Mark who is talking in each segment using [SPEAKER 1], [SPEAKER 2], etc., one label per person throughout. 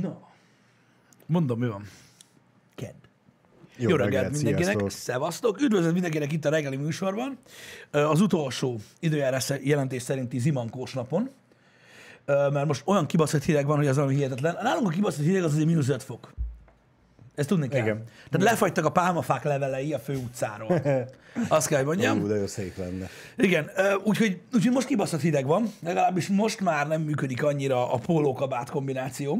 [SPEAKER 1] Na, mondom, mi van. Kedd.
[SPEAKER 2] Jó,
[SPEAKER 1] Jó reggelt mindenkinek,
[SPEAKER 2] sziasztok.
[SPEAKER 1] szevasztok! Üdvözlet mindenkinek itt a reggeli műsorban. Az utolsó időjárás jelentés szerinti zimankós napon, mert most olyan kibaszott hideg van, hogy az valami hihetetlen. Nálunk a kibaszott hideg az azért mínusz 5 fok. Ezt tudni kell.
[SPEAKER 2] Igen.
[SPEAKER 1] Tehát lefagytak a pálmafák levelei a főutcáról. Azt kell, hogy mondjam.
[SPEAKER 2] Ú, de jó szép lenne.
[SPEAKER 1] Igen, úgyhogy, úgyhogy most kibaszott hideg van, legalábbis most már nem működik annyira a pólókabát kombináció.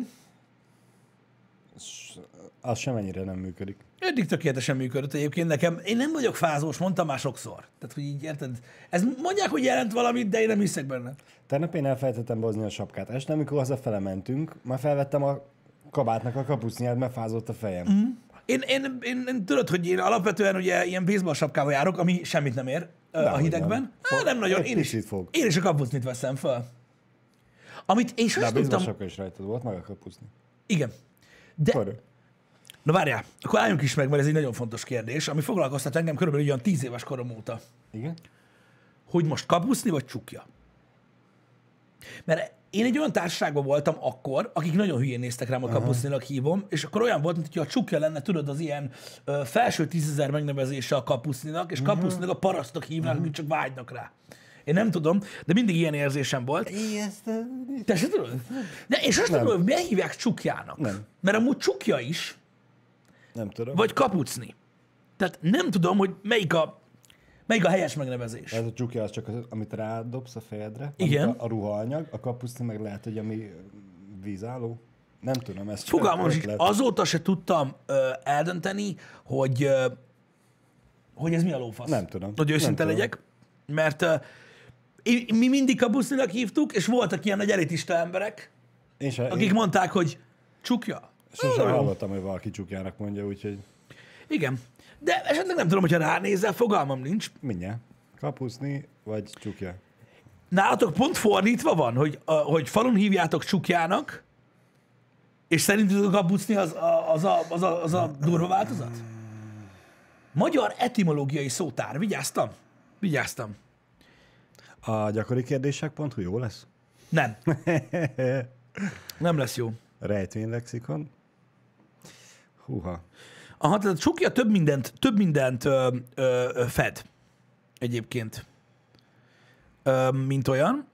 [SPEAKER 2] Az sem ennyire nem működik.
[SPEAKER 1] Eddig tökéletesen működött egyébként nekem. Én nem vagyok fázós, mondtam már sokszor. Tehát, hogy így érted? Ez mondják, hogy jelent valamit, de én nem hiszek benne.
[SPEAKER 2] Tegnap én elfelejtettem bozni a sapkát. Este, amikor hazafele mentünk, már felvettem a kabátnak a kapusznyát, mert fázott a fejem. Mm.
[SPEAKER 1] Én, én, én, én tudod, hogy én alapvetően ugye ilyen baseball sapkával járok, ami semmit nem ér ö, a hidegben.
[SPEAKER 2] nem.
[SPEAKER 1] Nem, nem nagyon. Én is,
[SPEAKER 2] fog.
[SPEAKER 1] én is a kapucnit veszem fel. Amit én
[SPEAKER 2] De
[SPEAKER 1] sosem
[SPEAKER 2] a
[SPEAKER 1] tudtam.
[SPEAKER 2] is rajtad volt, meg a kapuszni.
[SPEAKER 1] Igen. De
[SPEAKER 2] Akkor
[SPEAKER 1] Na várjál, akkor álljunk is meg, mert ez egy nagyon fontos kérdés, ami foglalkoztat engem körülbelül olyan tíz éves korom óta.
[SPEAKER 2] igen?
[SPEAKER 1] Hogy most kapuszni vagy csukja? Mert én egy olyan társaságban voltam akkor, akik nagyon hülyén néztek rám, a kapuszninak hívom, és akkor olyan volt, mint hogy a csukja lenne, tudod, az ilyen ö, felső tízezer megnevezése a kapuszninak, és kapuszninak a parasztok hívnak, mint csak vágynak rá. Én nem tudom, de mindig ilyen érzésem volt. Te se tudod? De én sosem tudom, hogy miért hívják csukjának.
[SPEAKER 2] Nem.
[SPEAKER 1] Mert amúgy csukja is,
[SPEAKER 2] Nem tudom.
[SPEAKER 1] vagy kapucni. Tehát nem tudom, hogy melyik a, melyik a helyes megnevezés.
[SPEAKER 2] Ez a csukja az csak az, amit rádobsz a fejedre.
[SPEAKER 1] Igen.
[SPEAKER 2] A, a ruhaanyag, a kapuszni meg lehet, hogy ami vízálló. Nem tudom, ez csak
[SPEAKER 1] Fogalmam
[SPEAKER 2] ötlet.
[SPEAKER 1] azóta se tudtam ö, eldönteni, hogy, ö, hogy ez mi a lófasz.
[SPEAKER 2] Nem tudom.
[SPEAKER 1] Hogy őszinte
[SPEAKER 2] Nem tudom.
[SPEAKER 1] legyek, mert mi mindig kapuszninak hívtuk, és voltak ilyen nagy elitista emberek,
[SPEAKER 2] Én sem,
[SPEAKER 1] akik
[SPEAKER 2] én
[SPEAKER 1] mondták, hogy csukja.
[SPEAKER 2] sosem hallottam, hogy valaki csukjának mondja, úgyhogy
[SPEAKER 1] Igen. De esetleg nem tudom, hogyha ránézel, fogalmam nincs.
[SPEAKER 2] mindjárt. Kapuszni, vagy csukja.
[SPEAKER 1] Nálatok pont fordítva van, hogy, a, hogy falun hívjátok csukjának, és szerintetek a kapucni az a, az, a, az, a, az a durva változat? Magyar etimológiai szótár. Vigyáztam? Vigyáztam.
[SPEAKER 2] A gyakori kérdések.hu jó lesz?
[SPEAKER 1] Nem. Nem lesz jó.
[SPEAKER 2] Rejtvénylexikon. Húha.
[SPEAKER 1] Aha, tehát a csukja több mindent, több mindent ö, ö, ö, fed egyébként, ö, mint olyan.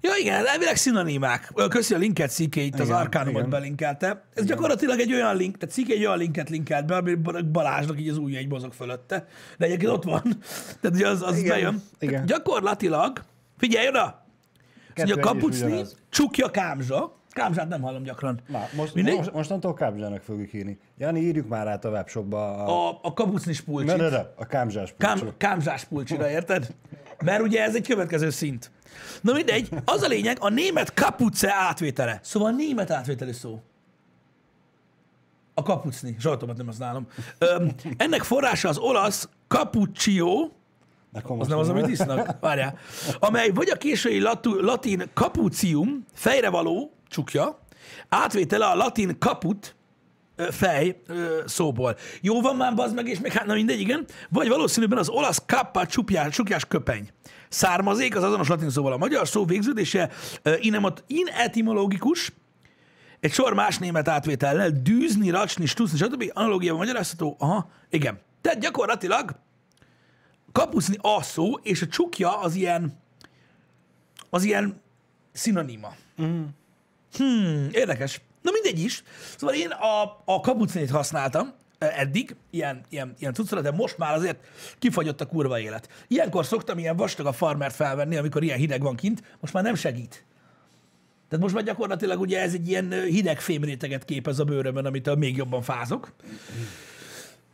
[SPEAKER 1] Ja igen, elvileg szinonimák. Köszi a linket, Szike, itt az
[SPEAKER 2] Igen,
[SPEAKER 1] Arkánumot
[SPEAKER 2] igen.
[SPEAKER 1] belinkelte. Ez gyakorlatilag egy olyan link, tehát Szike egy olyan linket linkelt be, ami Balázsnak így az ujja egy mozog fölötte. De egyébként ott van. Tehát ugye az, az
[SPEAKER 2] Igen,
[SPEAKER 1] bejön.
[SPEAKER 2] igen.
[SPEAKER 1] Tehát gyakorlatilag, figyelj oda!
[SPEAKER 2] Egy is
[SPEAKER 1] kapucni, csukja kámzsa. Kámzsát nem hallom gyakran.
[SPEAKER 2] Na, most,
[SPEAKER 1] Mindegy.
[SPEAKER 2] most, mostantól kámzsának fogjuk írni. Jani, írjuk már át a webshopba a...
[SPEAKER 1] A, a kapucnis pulcsit.
[SPEAKER 2] Ne, ne, ne, a kámzsás
[SPEAKER 1] Kám,
[SPEAKER 2] pulcsot.
[SPEAKER 1] kámzsás pulcsira, érted? Mert ugye ez egy következő szint. Na mindegy, az a lényeg, a német kapuce átvétele. Szóval német átvételi szó. A kapucni, zsoltomat nem használom. Öm, ennek forrása az olasz cappuccio,
[SPEAKER 2] Akkor
[SPEAKER 1] az nem az, amit isznak, várjál, amely vagy a késői latu, latin capucium, fejrevaló, csukja, átvétele a latin caput, ö, fej szóból. Jó van már, bazd meg, és még hát, na mindegy, igen. Vagy valószínűben az olasz kappa csupjás, csukjás köpeny. Származék az azonos latin szóval a magyar szó végződése ö, inemot, inetimológikus, egy sor más német átvétellel, dűzni, racsni, stuszni, stb. Analógiában magyarázható. Aha, igen. Tehát gyakorlatilag kapuszni a szó, és a csukja az ilyen, az ilyen szinoníma. Mm. Hmm, érdekes. Na mindegy is. Szóval én a, a kapucnét használtam eh, eddig, ilyen, ilyen, ilyen cuccra, de most már azért kifagyott a kurva élet. Ilyenkor szoktam ilyen vastag a farmert felvenni, amikor ilyen hideg van kint, most már nem segít. Tehát most már gyakorlatilag ugye ez egy ilyen hideg fémréteget képez a bőrömön, amitől még jobban fázok.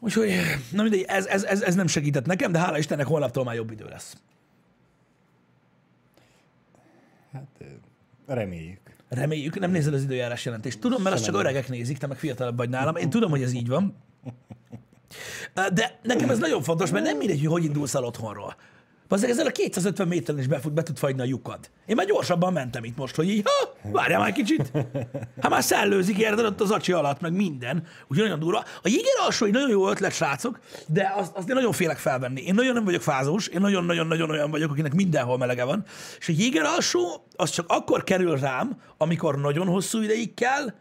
[SPEAKER 1] Úgyhogy, na mindegy, ez, ez, ez, ez nem segített nekem, de hála Istennek holnaptól már jobb idő lesz.
[SPEAKER 2] Hát, reméljük.
[SPEAKER 1] Reméljük, nem nézed az időjárás jelentést. Tudom, mert azt csak öregek nézik, te meg fiatalabb vagy nálam. Én tudom, hogy ez így van. De nekem ez nagyon fontos, mert nem mindegy, hogy hogy indulsz el otthonról. Azért ezzel a 250 méteren is befut, be tud fagyni a lyukad. Én már gyorsabban mentem itt most, hogy így, ha, várjál már kicsit. Hát már szellőzik, érted, ott az acsi alatt, meg minden. Úgyhogy nagyon durva. A jéger alsó egy nagyon jó ötlet, srácok, de azt, azt én nagyon félek felvenni. Én nagyon nem vagyok fázós, én nagyon-nagyon-nagyon olyan vagyok, akinek mindenhol melege van. És a jéger alsó, az csak akkor kerül rám, amikor nagyon hosszú ideig kell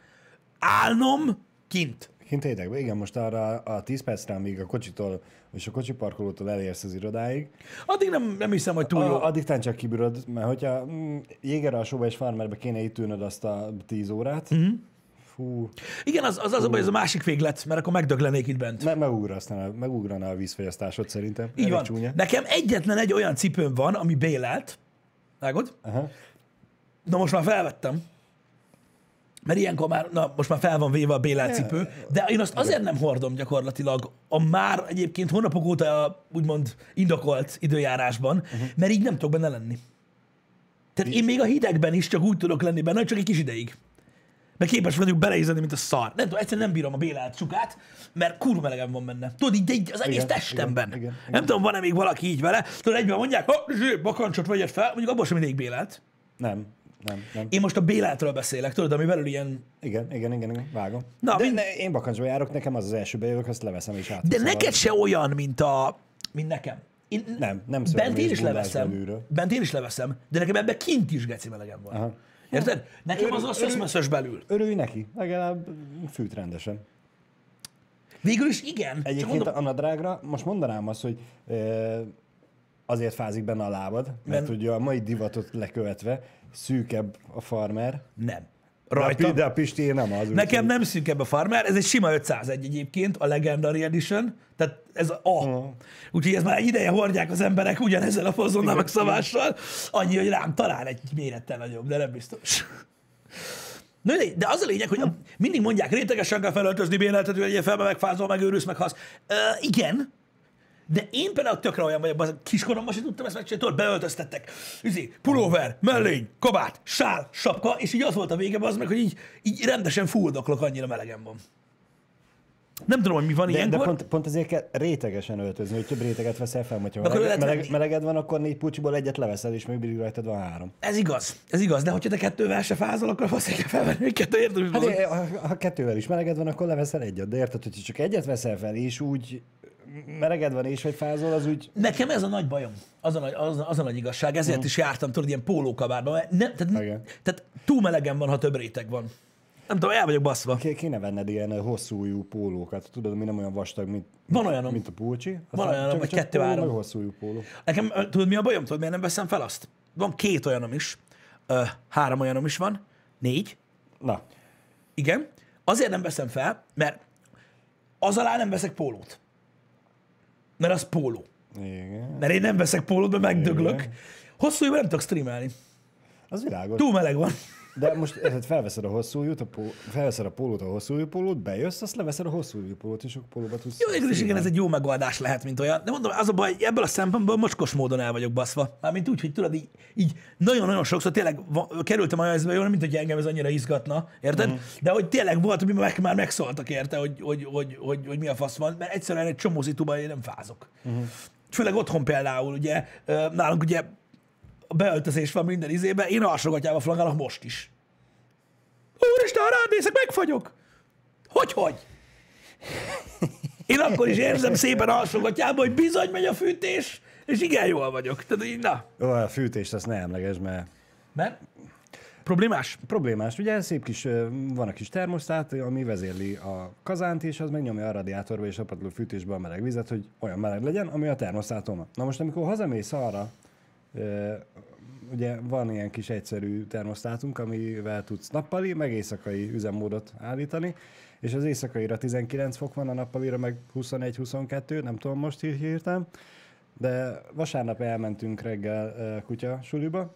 [SPEAKER 1] állnom kint.
[SPEAKER 2] Kint édekbe, igen, most arra a 10 percre, amíg a kocsitól és a kocsi parkolótól elérsz az irodáig,
[SPEAKER 1] Addig nem, nem hiszem, hogy túl jó.
[SPEAKER 2] a, addig tán csak kibírod, mert hogyha mm, jéger alsóba és farmerbe kéne itt ülnöd azt a 10 órát,
[SPEAKER 1] Mhm.
[SPEAKER 2] mm-hmm. fú,
[SPEAKER 1] Igen, az, az az baj, ez a másik véglet, mert akkor megdöglenék itt bent.
[SPEAKER 2] me- megugrasztaná, megugrana a vízfogyasztásod szerintem.
[SPEAKER 1] Így
[SPEAKER 2] Elég
[SPEAKER 1] van.
[SPEAKER 2] Csúnya.
[SPEAKER 1] Nekem egyetlen egy olyan cipőm van, ami bélelt. Vágod?
[SPEAKER 2] Aha.
[SPEAKER 1] Na most már felvettem. Mert ilyenkor már, na most már fel van véve a bélelt cipő, de én azt azért nem hordom gyakorlatilag a már egyébként hónapok óta úgymond indokolt időjárásban, uh-huh. mert így nem tudok benne lenni. Tehát én még a hidegben is csak úgy tudok lenni benne, csak egy kis ideig. Mert képes vagyok beleízni, mint a szar. Nem tudom, egyszerűen nem bírom a bélelt csukát, mert kurva melegem van benne. Tudod, így, így az egész
[SPEAKER 2] Igen,
[SPEAKER 1] testemben.
[SPEAKER 2] igen, igen,
[SPEAKER 1] Nem tudom, van-e még valaki így vele. Tudod, egyben mondják, ha, bakancsot vegyed fel, mondjuk abból sem mindig bélelt.
[SPEAKER 2] Nem, nem, nem.
[SPEAKER 1] Én most a béleltről beszélek, tudod, ami belül ilyen...
[SPEAKER 2] Igen, igen, igen, igen, vágom.
[SPEAKER 1] Na,
[SPEAKER 2] de
[SPEAKER 1] mind-
[SPEAKER 2] ne, én bakancsba járok, nekem az az első bejövök, azt leveszem és át.
[SPEAKER 1] De neked se olyan, mint a... mint nekem. Én,
[SPEAKER 2] Nem, nem
[SPEAKER 1] Bent én is leveszem.
[SPEAKER 2] belülről.
[SPEAKER 1] Bent én is leveszem, de nekem ebben kint is geci melegem van.
[SPEAKER 2] Aha.
[SPEAKER 1] Érted? Nekem az
[SPEAKER 2] Örül-
[SPEAKER 1] szöszmöszös belül.
[SPEAKER 2] Örülj neki, legalább fűt rendesen.
[SPEAKER 1] Végül is igen.
[SPEAKER 2] Egyébként
[SPEAKER 1] mondom,
[SPEAKER 2] a nadrágra most mondanám azt, hogy ö, azért fázik benne a lábad, mert
[SPEAKER 1] Men-
[SPEAKER 2] ugye a mai divatot lekövetve szűkebb a farmer.
[SPEAKER 1] nem.
[SPEAKER 2] De a,
[SPEAKER 1] Rajta.
[SPEAKER 2] de a Pisti nem az.
[SPEAKER 1] Nekem nem szűkebb a farmer, ez egy sima 501 egyébként, a Legendary Edition, tehát ez a A. Úgyhogy ez már egy ideje hordják az emberek ugyanezzel a fazonnal megszavással, annyi, hogy rám talán egy mérettel nagyobb, de nem biztos. Na, de- de az a lényeg, hogy a, mindig mondják, rétegesen kell felöltözni béneltet, hogy legyen felbe megfázol, megőrülsz, meghalsz. Uh, igen, de én például tökre olyan vagyok, az kiskoromban sem tudtam ezt megcsinálni, beöltöztettek. Üzé, pulóver, mellény, kabát, sál, sapka, és így az volt a vége az meg, hogy így, így rendesen fuldoklok, annyira melegem van. Nem tudom, hogy mi van
[SPEAKER 2] De, de
[SPEAKER 1] ilyenkor.
[SPEAKER 2] pont, pont azért kell rétegesen öltözni, hogy több réteget veszel fel, hogyha meleg, meleg, meleged van, akkor négy pulcsiból egyet leveszel, és még mindig rajtad van három.
[SPEAKER 1] Ez igaz, ez igaz, de hogyha te kettővel se fázol, akkor kell felvenni, hogy kettő hogy
[SPEAKER 2] Hát ha, ha kettővel is meleged van, akkor leveszel egyet. De érted, hogy csak egyet veszel fel, és úgy meleged van, és vagy fázol, az úgy...
[SPEAKER 1] Nekem ez a nagy bajom, az a nagy, az, az a nagy igazság, ezért is jártam, tudod, ilyen pólókabárban, mert nem, tehát,
[SPEAKER 2] Igen.
[SPEAKER 1] tehát túl melegem van, ha több réteg van. Nem tudom, el vagyok baszva.
[SPEAKER 2] Ké- Kéne venned ilyen hosszújú pólókat, tudod, ami nem olyan vastag, mint,
[SPEAKER 1] Van olyanom.
[SPEAKER 2] mint a pulcsi.
[SPEAKER 1] Van olyanom, vagy
[SPEAKER 2] póló,
[SPEAKER 1] kettő-három.
[SPEAKER 2] meg hosszújú póló.
[SPEAKER 1] Nekem, tudod mi a bajom? Tudod, miért nem veszem fel azt? Van két olyanom is, ö, három olyanom is van, négy,
[SPEAKER 2] Na,
[SPEAKER 1] igen. Azért nem veszem fel, mert az alá nem veszek pólót. Mert az póló.
[SPEAKER 2] igen.
[SPEAKER 1] Mert én nem veszek pólót, mert megdöglök.
[SPEAKER 2] Igen.
[SPEAKER 1] Hosszú évben nem tudok streamelni.
[SPEAKER 2] Az világos.
[SPEAKER 1] Túl meleg van.
[SPEAKER 2] De most érted, felveszed a hosszújút, a pó, felveszed a pólót, a hosszújú pólót, bejössz, azt leveszed a hosszújú pólót, és akkor pólóba tudsz...
[SPEAKER 1] Jó, végül is igen, ez egy jó megoldás lehet, mint olyan. De mondom, az a baj, ebből a szempontból mocskos módon el vagyok baszva. Mármint úgy, hogy tudod, így, így nagyon-nagyon sokszor tényleg kerültem olyan helyzetbe, jó, nem mint hogy engem ez annyira izgatna, érted? Mm. De hogy tényleg volt, hogy meg, már megszóltak érte, hogy, hogy, hogy, hogy, hogy, mi a fasz van, mert egyszerűen egy csomó szituban én nem fázok. Mm. Főleg otthon például, ugye, nálunk ugye a beöltözés van minden izébe, én alsógatyába flangálok most is. Úristen, ha rád nézek, megfagyok. Hogy, hogy? Én akkor is érzem szépen alsógatyába, hogy bizony megy a fűtés, és igen, jól vagyok. Tehát így, na.
[SPEAKER 2] Ó, a fűtést azt ne emleges, mert
[SPEAKER 1] Mert? Problémás?
[SPEAKER 2] problémás. Ugye szép kis, van a kis termosztát, ami vezérli a kazánt, és az megnyomja a radiátorba és a padló fűtésbe a meleg vizet, hogy olyan meleg legyen, ami a termosztáton van. Na most, amikor hazamész arra, ugye van ilyen kis egyszerű termosztátunk, amivel tudsz nappali, meg éjszakai üzemmódot állítani, és az éjszakaira 19 fok van, a nappalira meg 21-22, nem tudom most hír- hirtelen, de vasárnap elmentünk reggel kutya suliba,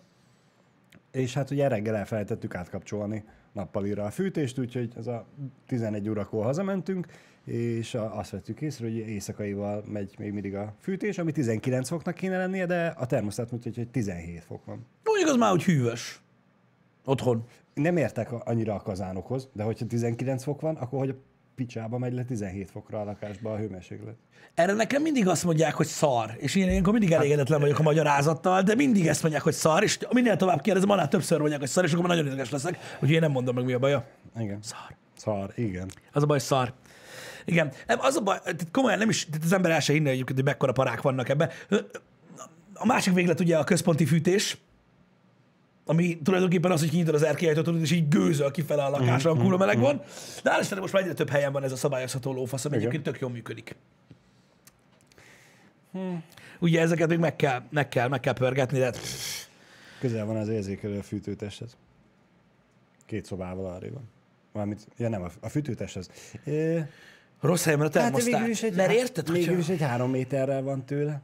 [SPEAKER 2] és hát ugye reggel elfelejtettük átkapcsolni nappalira a fűtést, úgyhogy ez a 11 órakor hazamentünk, és a, azt vettük észre, hogy éjszakaival megy még mindig a fűtés, ami 19 foknak kéne lennie, de a termosztát mutatja, hogy 17 fok van.
[SPEAKER 1] Mondjuk az már úgy hűvös. Otthon.
[SPEAKER 2] Nem értek a- annyira a kazánokhoz, de hogyha 19 fok van, akkor hogy picsába megy le 17 fokra a lakásba a hőmérséklet.
[SPEAKER 1] Erre nekem mindig azt mondják, hogy szar, és én ilyenkor mindig elégedetlen vagyok a magyarázattal, de mindig ezt mondják, hogy szar, és minél tovább kérdezem, annál többször mondják, hogy szar, és akkor már nagyon ideges leszek, hogy én nem mondom meg, mi a baja.
[SPEAKER 2] Igen.
[SPEAKER 1] Szar.
[SPEAKER 2] Szar, igen.
[SPEAKER 1] Az a baj, szar. Igen, nem, az a baj, komolyan nem is, az ember el se hinne egyébként, hogy mekkora parák vannak ebben. A másik véglet ugye a központi fűtés, ami tulajdonképpen az, hogy kinyitod az erkélyajtót, és így gőzöl kifele a lakásra, mm, kurva meleg van. De hál' Istennek most már egyre több helyen van ez a szabályozható lófasz, ami egyébként tök jól működik. Ugye ezeket még meg kell, meg kell, meg kell pörgetni, de
[SPEAKER 2] Közel van az érzékelő a fűtőtesthez. Két szobával arra van. Valamit, ja nem, a, a fűtőtesthez. É,
[SPEAKER 1] rossz helyen van a
[SPEAKER 2] hát
[SPEAKER 1] termosztát.
[SPEAKER 2] végül is egy,
[SPEAKER 1] Mert érted, hogyha,
[SPEAKER 2] Végül is egy három méterrel van tőle.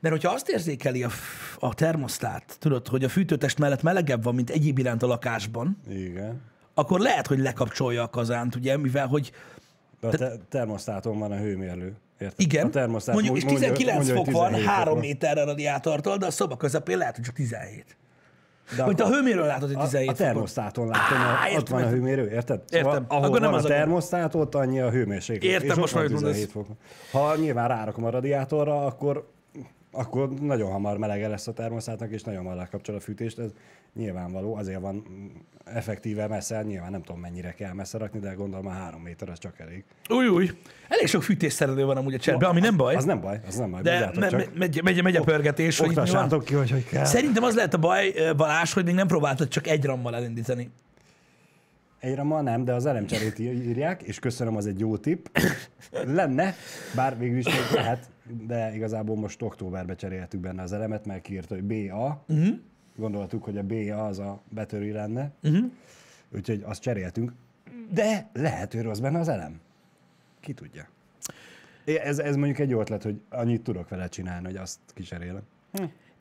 [SPEAKER 1] mert hogyha azt érzékeli a, a termosztát, tudod, hogy a fűtőtest mellett melegebb van, mint egyéb iránt a lakásban,
[SPEAKER 2] Igen.
[SPEAKER 1] akkor lehet, hogy lekapcsolja a kazánt, ugye, mivel hogy
[SPEAKER 2] De a te- termosztáton van a hőmérlő. Érted?
[SPEAKER 1] igen,
[SPEAKER 2] A termosztát
[SPEAKER 1] mondjuk, és
[SPEAKER 2] mondja-
[SPEAKER 1] 19
[SPEAKER 2] mondja,
[SPEAKER 1] fok van,
[SPEAKER 2] 17 fok
[SPEAKER 1] 3
[SPEAKER 2] van.
[SPEAKER 1] méterre a radiátortól, de a szoba közepén lehet, hogy csak 17.
[SPEAKER 2] De
[SPEAKER 1] Hogy te a hőmérőn látod, hogy
[SPEAKER 2] a,
[SPEAKER 1] 17
[SPEAKER 2] a
[SPEAKER 1] fokon.
[SPEAKER 2] termosztáton látom,
[SPEAKER 1] Á,
[SPEAKER 2] a, ott van a hőmérő, érted?
[SPEAKER 1] Értem.
[SPEAKER 2] ahol
[SPEAKER 1] Akkor nem
[SPEAKER 2] van
[SPEAKER 1] az
[SPEAKER 2] a
[SPEAKER 1] a-
[SPEAKER 2] termosztát, ott annyi a hőmérséklet.
[SPEAKER 1] Értem, most már, mondasz.
[SPEAKER 2] 17 fok. Ha nyilván rárakom a radiátorra, akkor akkor nagyon hamar melege lesz a termosztátnak, és nagyon hamar lekapcsol a fűtést. Ez nyilvánvaló, azért van effektíve messze, nyilván nem tudom mennyire kell messze rakni, de gondolom a három méter az csak elég.
[SPEAKER 1] Új, új. Elég sok fűtésszerelő van amúgy a cserben, ami nem baj.
[SPEAKER 2] Az nem baj, az nem baj.
[SPEAKER 1] de me-
[SPEAKER 2] csak.
[SPEAKER 1] me- megy, megy, megy a pörgetés, hogy mi van.
[SPEAKER 2] Oktassátok ki, hogy hogy kell.
[SPEAKER 1] Szerintem az lehet a baj, Balázs, hogy még nem próbáltad csak egy rammal elindítani.
[SPEAKER 2] Egyre ma nem, de az elemcserét írják, és köszönöm, az egy jó tipp. Lenne, bár végül is még lehet, de igazából most októberbe cseréltük benne az elemet, mert kiírta, hogy BA. Uh-huh. Gondoltuk, hogy a BA az a betörő lenne, uh-huh. úgyhogy azt cseréltünk. De lehet, hogy rossz benne az elem. Ki tudja. Ez, ez mondjuk egy jó ötlet, hogy annyit tudok vele csinálni, hogy azt kicserélem.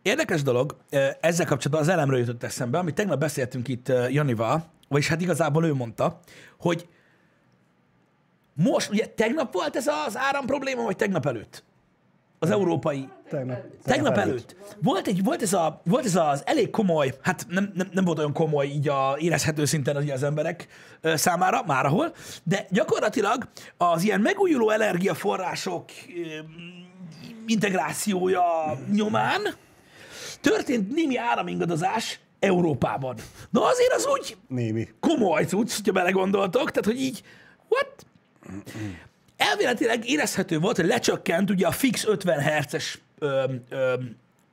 [SPEAKER 1] Érdekes dolog, ezzel kapcsolatban az elemről jutott eszembe, amit tegnap beszéltünk itt Janival, vagyis hát igazából ő mondta, hogy most, ugye tegnap volt ez az áram probléma, vagy tegnap előtt? Az európai
[SPEAKER 2] Tegnap,
[SPEAKER 1] Tegnap előtt. Volt, egy, volt, ez a, volt ez az elég komoly, hát nem, nem, nem volt olyan komoly így a érezhető szinten az, az emberek számára, már ahol, de gyakorlatilag az ilyen megújuló energiaforrások integrációja nyomán történt némi áramingadozás Európában. Na azért az úgy
[SPEAKER 2] Némi.
[SPEAKER 1] komoly cucc, hogyha belegondoltok, tehát hogy így, what? Elvéletileg érezhető volt, hogy lecsökkent ugye a fix 50 Hz-es ö, ö,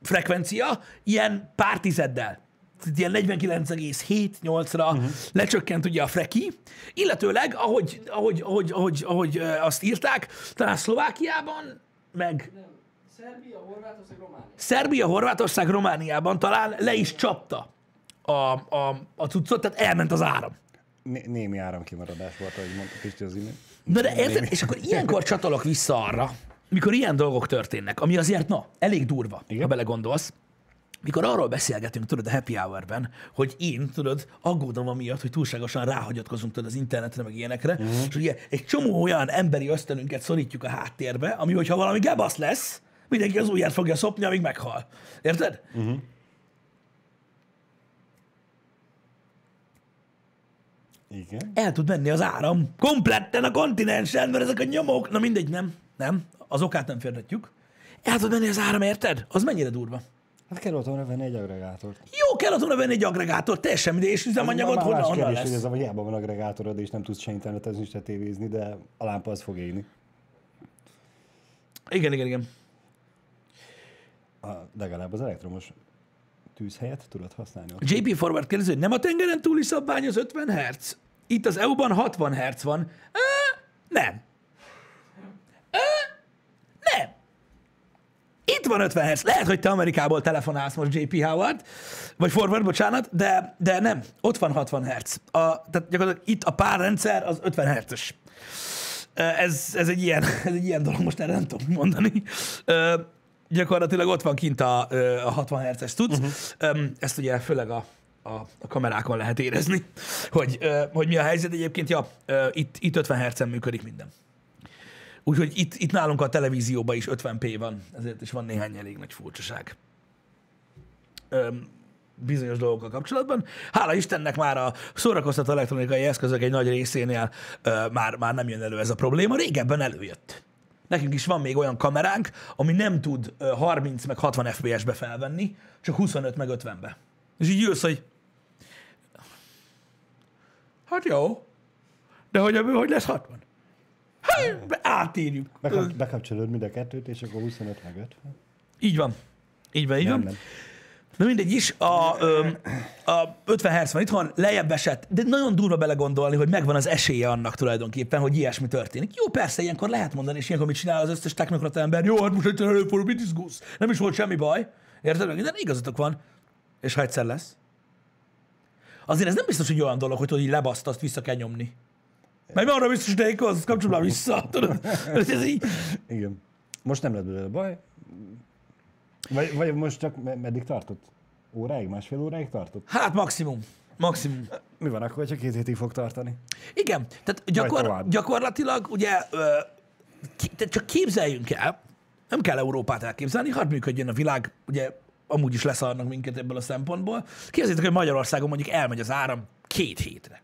[SPEAKER 1] frekvencia ilyen pár tizeddel. Tehát ilyen 49,7-8-ra uh-huh. lecsökkent ugye a freki, illetőleg, ahogy, ahogy, ahogy, ahogy, ahogy azt írták, talán Szlovákiában, meg
[SPEAKER 3] Szerbia, Horvátország, Románia.
[SPEAKER 1] Szerbia, Horvátország, Romániában talán le is csapta a, a, a cuccot, tehát elment az áram.
[SPEAKER 2] Né- némi áramkimaradás volt, ahogy mondta Pisti az imént.
[SPEAKER 1] Na de érted? És akkor ilyenkor csatolok vissza arra, mikor ilyen dolgok történnek, ami azért, na, elég durva, Igen? ha belegondolsz. Mikor arról beszélgetünk, tudod, a happy hour-ben, hogy én, tudod, aggódom amiatt, hogy túlságosan ráhagyatkozunk tudod, az internetre, meg ilyenekre, uh-huh. és ugye egy csomó olyan emberi ösztönünket szorítjuk a háttérbe, ami, hogyha valami gebasz lesz, mindenki az ujját fogja szopni, amíg meghal. Érted? Uh-huh.
[SPEAKER 2] Igen.
[SPEAKER 1] El tud menni az áram kompletten a kontinensen, mert ezek a nyomok, na mindegy, nem, nem, az okát nem félretjük. El tud menni az áram, érted? Az mennyire durva.
[SPEAKER 2] Hát kell otthonra venni egy agregátort.
[SPEAKER 1] Jó, kellett volna venni egy agregátor, teljesen mindegy, és üzemanyagot honnan, honnan
[SPEAKER 2] kérdés, hogy
[SPEAKER 1] lesz.
[SPEAKER 2] ez a, hogy hiába van agregátorod, és nem tudsz se internetezni, se tévézni, de a lámpa az fog égni.
[SPEAKER 1] Igen, igen, igen.
[SPEAKER 2] A, legalább az elektromos tűzhelyet tudod használni. Ott.
[SPEAKER 1] JP Forward kérdezi, hogy nem a tengeren túli szabvány az 50 Hz? Itt az EU-ban 60 Hz van. Á, nem. Á, nem. Itt van 50 Hz. Lehet, hogy te Amerikából telefonálsz most JP Howard, vagy Forward, bocsánat, de, de nem. Ott van 60 Hz. A, tehát gyakorlatilag itt a párrendszer az 50 Hz-es. Ez, ez, egy ilyen, ez egy ilyen dolog, most erre nem tudom mondani. Ö, gyakorlatilag ott van kint a, ö, a 60 Hz-es tudsz. Uh-huh. Ezt ugye főleg a, a, a kamerákon lehet érezni, hogy, hogy mi a helyzet. Egyébként, ja, itt, itt 50 Hz-en működik minden. Úgyhogy itt, itt nálunk a televízióban is 50p van, ezért is van néhány elég nagy furcsaság. Bizonyos dolgokkal kapcsolatban. Hála Istennek már a szórakoztató elektronikai eszközök egy nagy részénél ö, már, már nem jön elő ez a probléma. Régebben előjött. Nekünk is van még olyan kameránk, ami nem tud ö, 30 meg 60 FPS-be felvenni, csak 25 meg 50-be. És így jössz, hogy hát jó, de hogy ebből hogy lesz 60? Hát, átírjuk.
[SPEAKER 2] Bekap, bekapcsolod mind a kettőt, és akkor 25 meg 50.
[SPEAKER 1] Így van. Így van, így van.
[SPEAKER 2] Nem.
[SPEAKER 1] Na mindegy is, a, ö, a 50 Hz van itthon, lejjebb esett, de nagyon durva belegondolni, hogy megvan az esélye annak tulajdonképpen, hogy ilyesmi történik. Jó, persze, ilyenkor lehet mondani, és ilyenkor mit csinál az összes technokrata ember? Jó, hát most egyszer előfordul, mit izgulsz? Nem is volt semmi baj. Érted? De igazatok van. És ha egyszer lesz? Azért ez nem biztos, hogy olyan dolog, hogy tudod, így lebaszt, azt vissza kell nyomni. Mert arra biztos, hogy az kapcsolom vissza. Tudod? Ez így,
[SPEAKER 2] Igen. Most nem lett belőle baj. Vagy, vagy most csak me- meddig tartott? Óráig? Másfél óráig tartott?
[SPEAKER 1] hát maximum. Maximum.
[SPEAKER 2] Mi van akkor, hogyha két hétig fog tartani?
[SPEAKER 1] Igen, tehát gyakor, gyakorlatilag ugye ö, ki, tehát csak képzeljünk el, nem kell Európát elképzelni, hadd működjön a világ, ugye amúgy is leszarnak minket ebből a szempontból. Képzeljétek, hogy Magyarországon mondjuk elmegy az áram két hétre.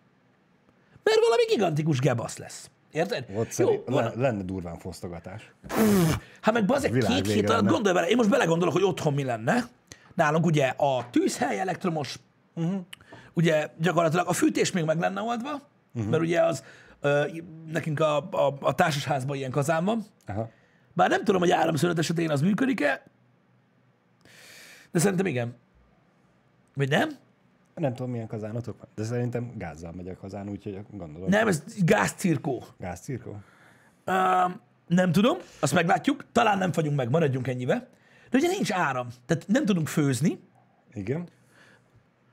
[SPEAKER 1] Mert valami gigantikus gebasz lesz. Érted?
[SPEAKER 2] Ott
[SPEAKER 1] Jó, van,
[SPEAKER 2] le, lenne durván fosztogatás.
[SPEAKER 1] Hát meg bazeg két hét alatt gondolj bele, én most belegondolok, hogy otthon mi lenne. Nálunk ugye a tűzhely elektromos, uh-huh. ugye gyakorlatilag a fűtés még meg lenne oldva, uh-huh. mert ugye az ö, nekünk a, a, a társasházban ilyen kazán van.
[SPEAKER 2] Aha.
[SPEAKER 1] Bár nem tudom, hogy áramszünet esetén az működik-e, de szerintem igen. Vagy nem?
[SPEAKER 2] Nem tudom, milyen kazánotok van, de szerintem gázzal megy a kazán, úgyhogy gondolom.
[SPEAKER 1] Nem, ez gázcirkó.
[SPEAKER 2] Gázcirkó?
[SPEAKER 1] Uh, nem tudom, azt meglátjuk. Talán nem fagyunk meg, maradjunk ennyibe. De ugye nincs áram, tehát nem tudunk főzni.
[SPEAKER 2] Igen.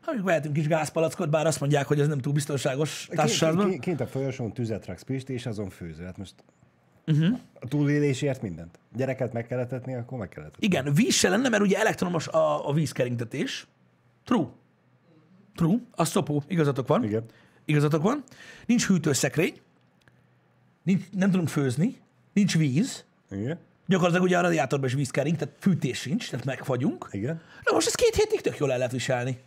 [SPEAKER 1] Ha mondjuk vehetünk kis gázpalackot, bár azt mondják, hogy ez nem túl biztonságos
[SPEAKER 2] Kint,
[SPEAKER 1] társaságban.
[SPEAKER 2] kint, a folyosón tüzet raksz Pisti, és azon főző. Hát most. Uh-huh. a túlélésért mindent. Gyereket meg kellett etni, akkor meg kellett etni.
[SPEAKER 1] Igen, víz se lenne, mert ugye elektromos a, a vízkeringtetés. True. True. A szopó. Igazatok van.
[SPEAKER 2] Igen.
[SPEAKER 1] Igazatok van. Nincs hűtőszekrény. Nincs, nem tudunk főzni. Nincs víz.
[SPEAKER 2] Igen.
[SPEAKER 1] Gyakorlatilag ugye a radiátorban is víz kering, tehát fűtés sincs, tehát megfagyunk.
[SPEAKER 2] Igen.
[SPEAKER 1] Na most ezt két hétig tök jól el lehet viselni.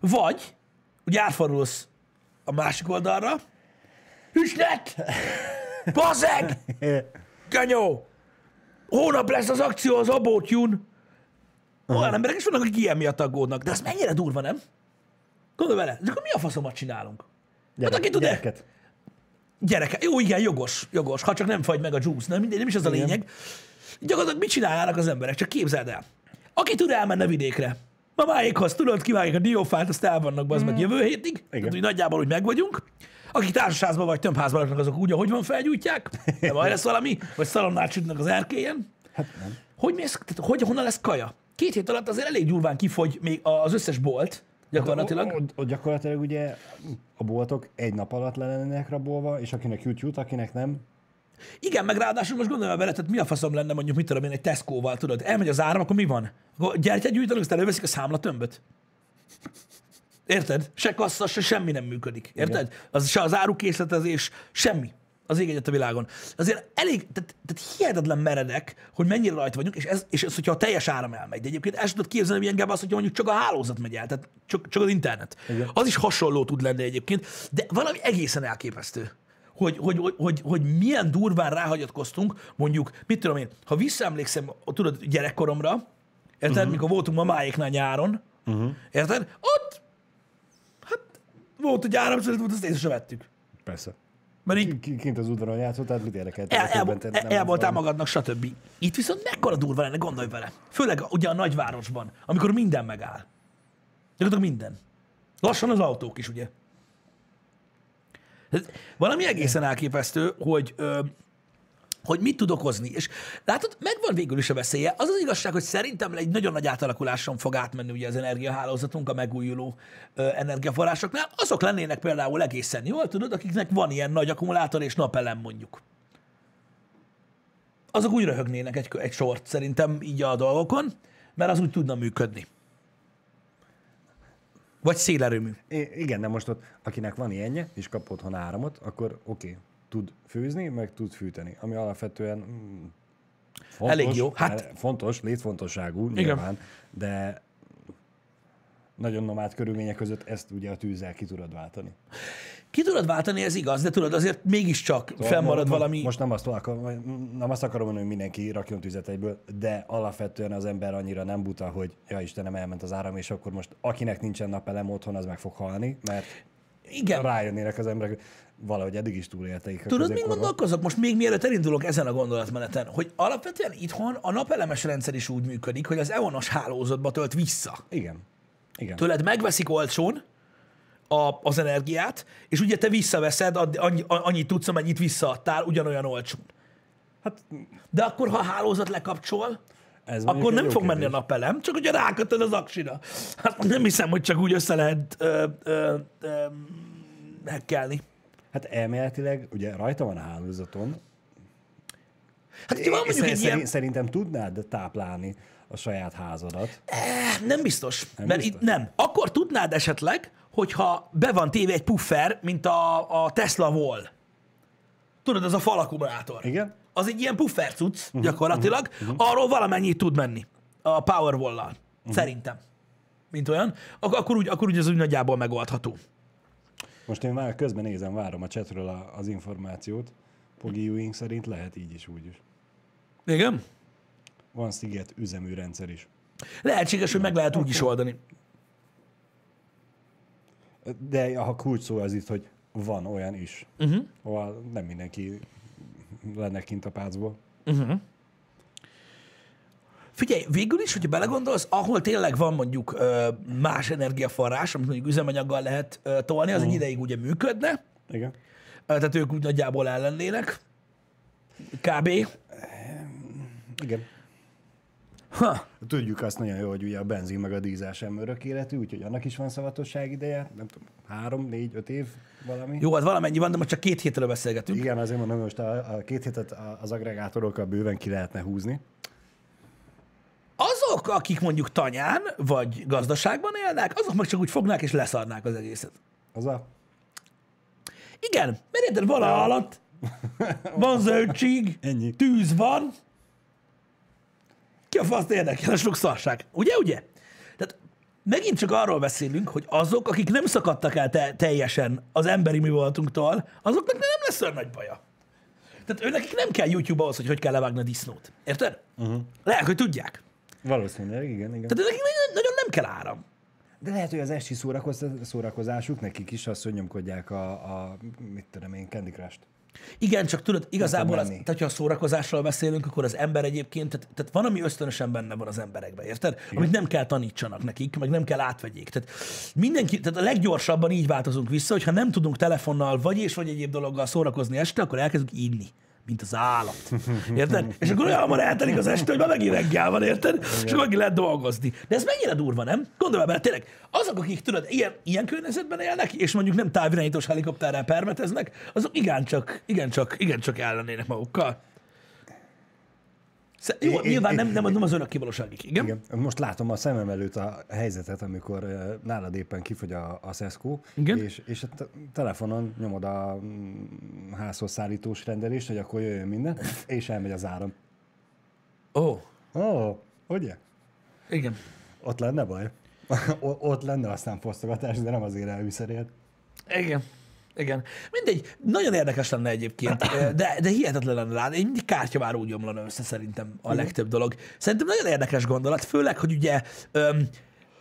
[SPEAKER 1] Vagy, ugye átfordulsz a másik oldalra, Hüsnet! Bazeg! Genyó! Hónap lesz az akció az abótyún. Olyan emberek is vannak, akik ilyen miatt aggódnak. De ez mennyire durva, nem? Gondolj vele, és akkor mi a faszomat csinálunk? Hát aki tud
[SPEAKER 2] gyereket.
[SPEAKER 1] Gyereke, jó, igen, jogos, jogos, ha csak nem fagy meg a juice, nem, mindegy, nem is az a
[SPEAKER 2] Igen.
[SPEAKER 1] lényeg. Gyakorlatilag mit csinálnának az emberek, csak képzeld el. Aki tud, elmenne vidékre. Mamáékhoz, tudod, kivágják a diófát, azt el vannak, az meg jövő hétig. Tehát, úgy nagyjából úgy meg vagyunk. Akik társaságban vagy tömbházban laknak, azok úgy, ahogy van, felgyújtják. De majd lesz valami, vagy szalonnát sütnek az erkélyen.
[SPEAKER 2] Hát nem.
[SPEAKER 1] Hogy, mész, tehát, hogy honnan lesz kaja? Két hét alatt azért elég gyurván kifogy még az összes bolt, gyakorlatilag.
[SPEAKER 2] Ott, ott gyakorlatilag ugye a boltok egy nap alatt lennének rabolva, és akinek jut, jut, akinek nem.
[SPEAKER 1] Igen, meg ráadásul most gondolom bele, tehát mi a faszom lenne mondjuk, mit tudom én, egy Tesco-val, tudod, elmegy az áram, akkor mi van? Gyertyát gyújtanak, aztán előveszik a számlatömböt. Érted? Se kassa, se semmi nem működik. Érted? Az, se az árukészletezés, semmi. Az ég egyet a világon. Azért elég, tehát, tehát hihetetlen meredek, hogy mennyire rajta vagyunk, és ez, és ez, hogyha a teljes áram elmegy. De egyébként el sem tudod képzelni, milyen gába az, hogyha mondjuk csak a hálózat megy el, tehát csak, csak az internet.
[SPEAKER 2] Igen.
[SPEAKER 1] Az is hasonló tud lenni egyébként, de valami egészen elképesztő. Hogy, hogy, hogy, hogy, hogy milyen durván ráhagyatkoztunk, mondjuk, mit tudom én, ha visszaemlékszem, tudod, gyerekkoromra, érted, uh-huh. mikor voltunk mamáéknál nyáron, uh-huh. érted, ott, volt, hogy áramszünet volt, azt észre sem vettük.
[SPEAKER 2] Persze.
[SPEAKER 1] Mert így
[SPEAKER 2] Ki- Kint az udvaron játszott, tehát mit érdekelt?
[SPEAKER 1] el, el, el, el voltál magadnak, stb. Itt viszont mekkora durva lenne, gondolj vele. Főleg ugye a nagyvárosban, amikor minden megáll. Gyakorlatilag minden. Lassan az autók is, ugye? Valami egészen elképesztő, hogy, ö, hogy mit tud okozni. És látod, megvan végül is a veszélye. Az az igazság, hogy szerintem egy nagyon nagy átalakuláson fog átmenni ugye az energiahálózatunk a megújuló ö, energiaforrásoknál. Azok lennének például egészen jól, tudod, akiknek van ilyen nagy akkumulátor és napelem mondjuk azok úgy röhögnének egy, egy sort szerintem így a dolgokon, mert az úgy tudna működni. Vagy szélerőmű.
[SPEAKER 2] I- igen, de most ott, akinek van ilyenje, és kap otthon áramot, akkor oké, okay, tud főzni, meg tud fűteni, ami alapvetően mm, fontos,
[SPEAKER 1] Elég jó. Hát-
[SPEAKER 2] fontos, létfontosságú, nyilván, de nagyon nomád körülmények között ezt ugye a tűzzel ki tudod váltani.
[SPEAKER 1] Ki tudod váltani, ez igaz, de tudod, azért mégiscsak fennmarad
[SPEAKER 2] Mo- mo-
[SPEAKER 1] valami...
[SPEAKER 2] Most nem azt, akarom, nem azt akarom mondani, hogy mindenki rakjon tüzet egyből, de alapvetően az ember annyira nem buta, hogy ja Istenem, elment az áram, és akkor most akinek nincsen napelem otthon, az meg fog halni, mert
[SPEAKER 1] Igen.
[SPEAKER 2] rájönnének az emberek, hogy valahogy eddig is túlélteik a
[SPEAKER 1] Tudod,
[SPEAKER 2] középkorban.
[SPEAKER 1] gondolkozok most még mielőtt elindulok ezen a gondolatmeneten, hogy alapvetően itthon a napelemes rendszer is úgy működik, hogy az EON-os hálózatba tölt vissza.
[SPEAKER 2] Igen. Igen.
[SPEAKER 1] Tőled megveszik olcsón a, az energiát, és ugye te visszaveszed, annyi, annyit tudsz, amennyit visszaadtál, ugyanolyan olcsón.
[SPEAKER 2] Hát
[SPEAKER 1] De akkor, ha a hálózat lekapcsol,
[SPEAKER 2] ez
[SPEAKER 1] akkor nem fog menni a
[SPEAKER 2] kérdés.
[SPEAKER 1] napelem, csak ugye rákötöd az aksira. Hát nem hiszem, hogy csak úgy össze lehet ö, ö, ö, hekkelni.
[SPEAKER 2] Hát elméletileg, ugye rajta van a hálózaton,
[SPEAKER 1] Hát, hogyha van mondjuk
[SPEAKER 2] Szer-
[SPEAKER 1] egy
[SPEAKER 2] szerint,
[SPEAKER 1] ilyen...
[SPEAKER 2] Szerintem tudnád táplálni a saját házadat.
[SPEAKER 1] Nem biztos. Nem mert
[SPEAKER 2] biztos?
[SPEAKER 1] itt nem. Akkor tudnád esetleg, hogyha be van téve egy puffer, mint a, a Tesla Wall. Tudod, az a falakkumulátor.
[SPEAKER 2] Igen?
[SPEAKER 1] Az egy ilyen puffer cucc, uh-huh, gyakorlatilag. Uh-huh. Arról valamennyit tud menni. A Powerwall-lal. Uh-huh. Szerintem. Mint olyan. Ak- akkor úgy, akkor úgy ez úgy nagyjából megoldható.
[SPEAKER 2] Most én már közben nézem, várom a chatről a, az információt. Pogi Ewing szerint lehet így is, úgy is.
[SPEAKER 1] Igen?
[SPEAKER 2] Van sziget üzemű rendszer is.
[SPEAKER 1] Lehetséges, hogy meg lehet úgy is oldani.
[SPEAKER 2] De a kulcs szó az itt, hogy van olyan is, uh-huh. ahol nem mindenki lenne kint a pácból.
[SPEAKER 1] Figyelj, végül is, hogyha belegondolsz, ahol tényleg van mondjuk ö, más energiaforrás, amit mondjuk üzemanyaggal lehet ö, tolni, az egy ideig ugye működne,
[SPEAKER 2] Igen.
[SPEAKER 1] Ö, tehát ők úgy nagyjából ellennének. Kb.
[SPEAKER 2] Igen.
[SPEAKER 1] Ha.
[SPEAKER 2] Tudjuk azt nagyon jó, hogy ugye a benzin meg a dízel sem örök életű, úgyhogy annak is van szavatosság ideje. Nem tudom, három, négy, öt év valami.
[SPEAKER 1] Jó, hát valamennyi van, de most csak két hétről beszélgetünk.
[SPEAKER 2] Igen, azért mondom, hogy most a, a két hétet az agregátorokkal bőven ki lehetne húzni.
[SPEAKER 1] Azok, akik mondjuk tanyán vagy gazdaságban élnek, azok meg csak úgy fognák és leszarnák az egészet.
[SPEAKER 2] Az a...
[SPEAKER 1] Igen, mert érted, van állat, van zöldség,
[SPEAKER 2] Ennyi.
[SPEAKER 1] tűz van, ki a faszt érdekel, a sok szarság. Ugye, ugye? Tehát megint csak arról beszélünk, hogy azok, akik nem szakadtak el te- teljesen az emberi mi voltunktól, azoknak nem lesz olyan nagy baja. Tehát őnek nem kell YouTube ahhoz, hogy hogy kell levágni a disznót. Érted? Uh-huh. Lehet, hogy tudják.
[SPEAKER 2] Valószínűleg, igen, igen.
[SPEAKER 1] Tehát nekik nagyon, nagyon nem kell áram.
[SPEAKER 2] De lehet, hogy az esti szórakoz- szórakozásuk nekik is az, hogy nyomkodják a, a mit tudom én, Candy Crush-t.
[SPEAKER 1] Igen, csak tudod, igazából, az, tehát, ha a szórakozásról beszélünk, akkor az ember egyébként, tehát, tehát van, ami ösztönösen benne van az emberekben, érted? Igen. Amit nem kell tanítsanak nekik, meg nem kell átvegyék. Tehát mindenki, tehát a leggyorsabban így változunk vissza, hogyha nem tudunk telefonnal vagy és vagy egyéb dologgal szórakozni este, akkor elkezdünk ínni mint az állat. Érted? És akkor olyan eltelik az este, hogy már megint reggel van, érted? És akkor megint lehet dolgozni. De ez mennyire durva, nem? Gondolj bele, tényleg, azok, akik tudod, ilyen, ilyen környezetben élnek, és mondjuk nem távirányítós helikopterrel permeteznek, azok igencsak, igencsak, igencsak ellennének magukkal. Jó,
[SPEAKER 2] Én-
[SPEAKER 1] nyilván nem, nem, nem az önök kivalóságig, igen?
[SPEAKER 2] Igen. Most látom a szemem előtt a helyzetet, amikor nálad éppen kifogy a, a Szeszkó,
[SPEAKER 1] Igen.
[SPEAKER 2] és, és a te- telefonon nyomod a mm, házhoz szállítós rendelést, hogy akkor jöjjön minden, és elmegy az áram.
[SPEAKER 1] Ó, oh,
[SPEAKER 2] Ó, oh, ugye?
[SPEAKER 1] igen.
[SPEAKER 2] Ott lenne baj. O- ott lenne aztán fosztogatás, de nem az élelmiszerért.
[SPEAKER 1] Igen. Igen. Mindegy, nagyon érdekes lenne egyébként, de, de hihetetlen lenne látni. Én mindig kártyavár úgy omlana össze szerintem a legtöbb dolog. Szerintem nagyon érdekes gondolat, főleg, hogy ugye öm,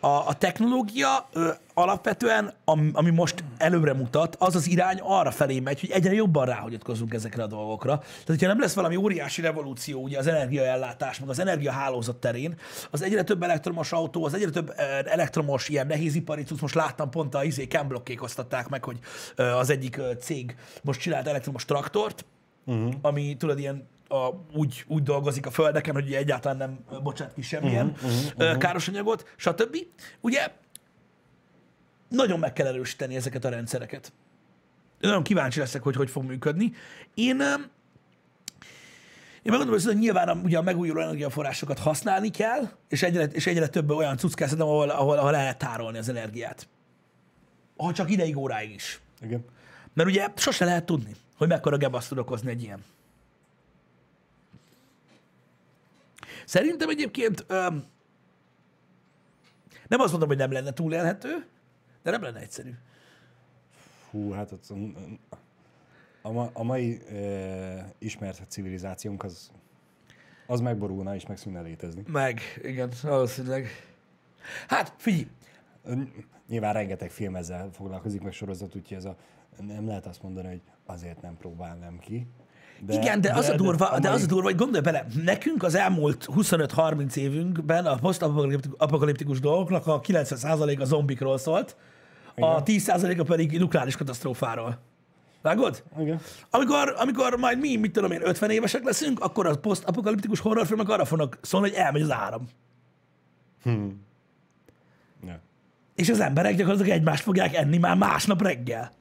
[SPEAKER 1] a, a technológia ö, alapvetően, ami, ami most előre mutat, az az irány arra felé megy, hogy egyre jobban ráhagyatkozunk ezekre a dolgokra. Tehát, hogyha nem lesz valami óriási revolúció ugye az energiaellátás, meg az energiahálózat terén, az egyre több elektromos autó, az egyre több elektromos ilyen nehézipari cucc, most láttam pont a izé Camblock-osztatták meg, hogy az egyik cég most csinált elektromos traktort, uh-huh. ami tudod ilyen a, úgy, úgy dolgozik a földeken, hogy egyáltalán nem bocsát ki semmilyen uh-huh, uh-huh. káros anyagot, stb. Ugye nagyon meg kell erősíteni ezeket a rendszereket. Nagyon kíváncsi leszek, hogy hogy fog működni. Én, én megmondom, hogy nyilván ugye a megújuló energiaforrásokat használni kell, és egyre, és egyre több olyan cucc szerintem, ahol, ahol, ahol lehet tárolni az energiát. Ha csak ideig, óráig is.
[SPEAKER 2] Igen.
[SPEAKER 1] Mert ugye sose lehet tudni, hogy mekkora gebaszt tud okozni egy ilyen. Szerintem egyébként öm, Nem azt mondom, hogy nem lenne túlélhető, de nem lenne egyszerű.
[SPEAKER 2] Hú, hát ott, a, ma, a mai e, ismert civilizációnk az, az megborulna és megszűnne létezni.
[SPEAKER 1] Meg, igen, valószínűleg. Hát, figyelj,
[SPEAKER 2] Nyilván rengeteg film ezzel foglalkozik, meg sorozat, úgyhogy ez a, nem lehet azt mondani, hogy azért nem próbálnám ki.
[SPEAKER 1] De, Igen, de, de az a durva, de, de az a durva, hogy gondolj bele, nekünk az elmúlt 25-30 évünkben a posztapokaliptikus dolgoknak a 90% a zombikról szólt, a 10%-a pedig nukleáris katasztrófáról. Vágod?
[SPEAKER 2] Igen.
[SPEAKER 1] Amikor, amikor majd mi, mit tudom én, 50 évesek leszünk, akkor a posztapokaliptikus horrorfilmek arra fognak szólni, hogy elmegy az áram.
[SPEAKER 2] Hmm. Ja.
[SPEAKER 1] És az emberek gyakorlatilag egymást fogják enni már másnap reggel.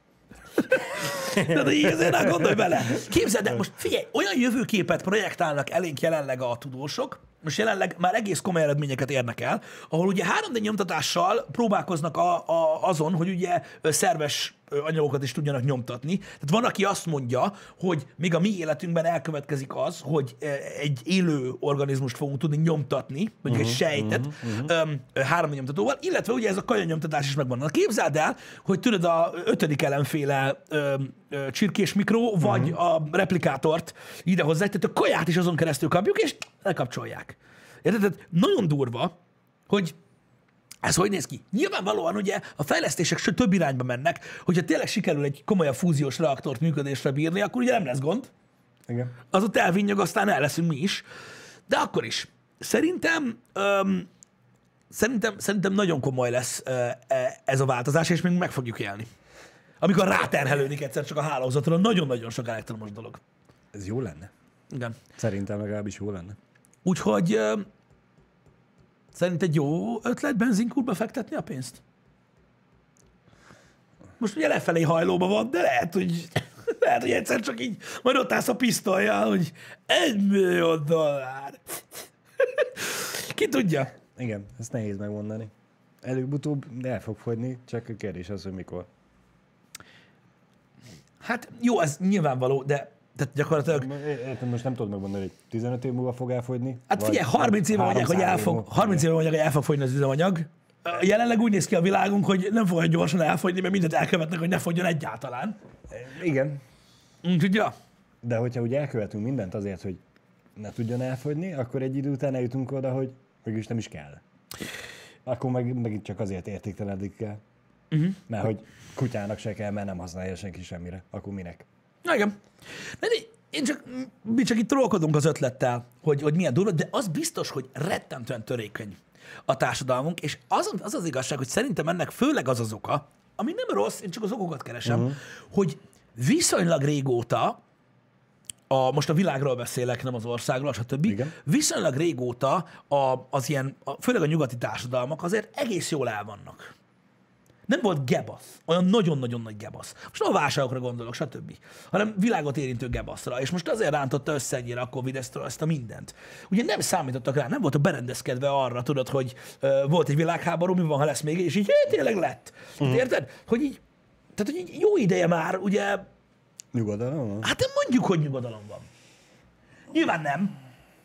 [SPEAKER 1] Tehát így azért nem gondolj bele. Képzeld el, most figyelj, olyan jövőképet projektálnak elénk jelenleg a tudósok, most jelenleg már egész komoly eredményeket érnek el, ahol ugye 3D nyomtatással próbálkoznak a, a, azon, hogy ugye szerves anyagokat is tudjanak nyomtatni. Tehát van, aki azt mondja, hogy még a mi életünkben elkövetkezik az, hogy egy élő organizmust fogunk tudni nyomtatni, vagy uh-huh, egy sejtet uh-huh, uh-huh. három nyomtatóval, illetve ugye ez a kaja nyomtatás is megvan. Na, képzeld el, hogy tudod a ötödik ellenféle csirkés mikro, vagy uh-huh. a replikátort idehozzák, tehát a kaját is azon keresztül kapjuk, és lekapcsolják. Érted? Tehát nagyon durva, hogy ez hogy néz ki? Nyilvánvalóan ugye a fejlesztések több irányba mennek, hogyha tényleg sikerül egy komolyabb fúziós reaktort működésre bírni, akkor ugye nem lesz gond.
[SPEAKER 2] Igen.
[SPEAKER 1] Az ott elvinnyog, aztán el leszünk mi is. De akkor is. Szerintem, öm, szerintem, szerintem nagyon komoly lesz ö, ez a változás, és még meg fogjuk élni. Amikor ráterhelődik egyszer csak a hálózatra, nagyon-nagyon sok elektromos dolog.
[SPEAKER 2] Ez jó lenne.
[SPEAKER 1] Igen.
[SPEAKER 2] Szerintem legalábbis jó lenne.
[SPEAKER 1] Úgyhogy Szerint egy jó ötlet benzinkútba fektetni a pénzt? Most ugye lefelé hajlóba van, de lehet, hogy, lehet, hogy egyszer csak így majd ott állsz a pisztolyjal, hogy egy millió dollár. Ki tudja?
[SPEAKER 2] Igen, ezt nehéz megmondani. Előbb-utóbb el fog fogyni, csak a kérdés az, hogy mikor.
[SPEAKER 1] Hát jó, ez nyilvánvaló, de tehát gyakorlatilag...
[SPEAKER 2] Értem, most nem tudod megmondani, hogy 15 év múlva fog elfogyni?
[SPEAKER 1] Hát figyelj, 30 éve mondják, hogy el fog, 30 éve mondják, hogy el fog fogyni az üzemanyag. Jelenleg úgy néz ki a világunk, hogy nem fog gyorsan elfogyni, mert mindent elkövetnek, hogy ne fogjon egyáltalán.
[SPEAKER 2] Igen.
[SPEAKER 1] Úgyhogy ja.
[SPEAKER 2] De hogyha úgy elkövetünk mindent azért, hogy ne tudjon elfogyni, akkor egy idő után eljutunk oda, hogy mégis nem is kell. Akkor meg, megint csak azért értéktelenik kell. Uh-huh. Mert hogy kutyának se kell, mert nem használja senki semmire. Akkor minek?
[SPEAKER 1] Na igen. De én csak, mi csak itt trollkodunk az ötlettel, hogy, hogy milyen durva, de az biztos, hogy rettentően törékeny a társadalmunk, és az, az az igazság, hogy szerintem ennek főleg az az oka, ami nem rossz, én csak az okokat keresem, uh-huh. hogy viszonylag régóta, a, most a világról beszélek, nem az országról, stb. Igen. Viszonylag régóta a, az ilyen, a, főleg a nyugati társadalmak azért egész jól el vannak nem volt gebasz, olyan nagyon-nagyon nagy gebasz. Most a válságokra gondolok, stb. Hanem világot érintő gebaszra. És most azért rántotta össze ennyire a Covid ezt, a mindent. Ugye nem számítottak rá, nem voltak berendezkedve arra, tudod, hogy uh, volt egy világháború, mi van, ha lesz még, és így hé, tényleg lett. Uh-huh. érted? Hogy így, tehát, hogy így jó ideje már, ugye...
[SPEAKER 2] Nyugodalom van?
[SPEAKER 1] Hát mondjuk, hogy nyugodalom van. Nyilván nem,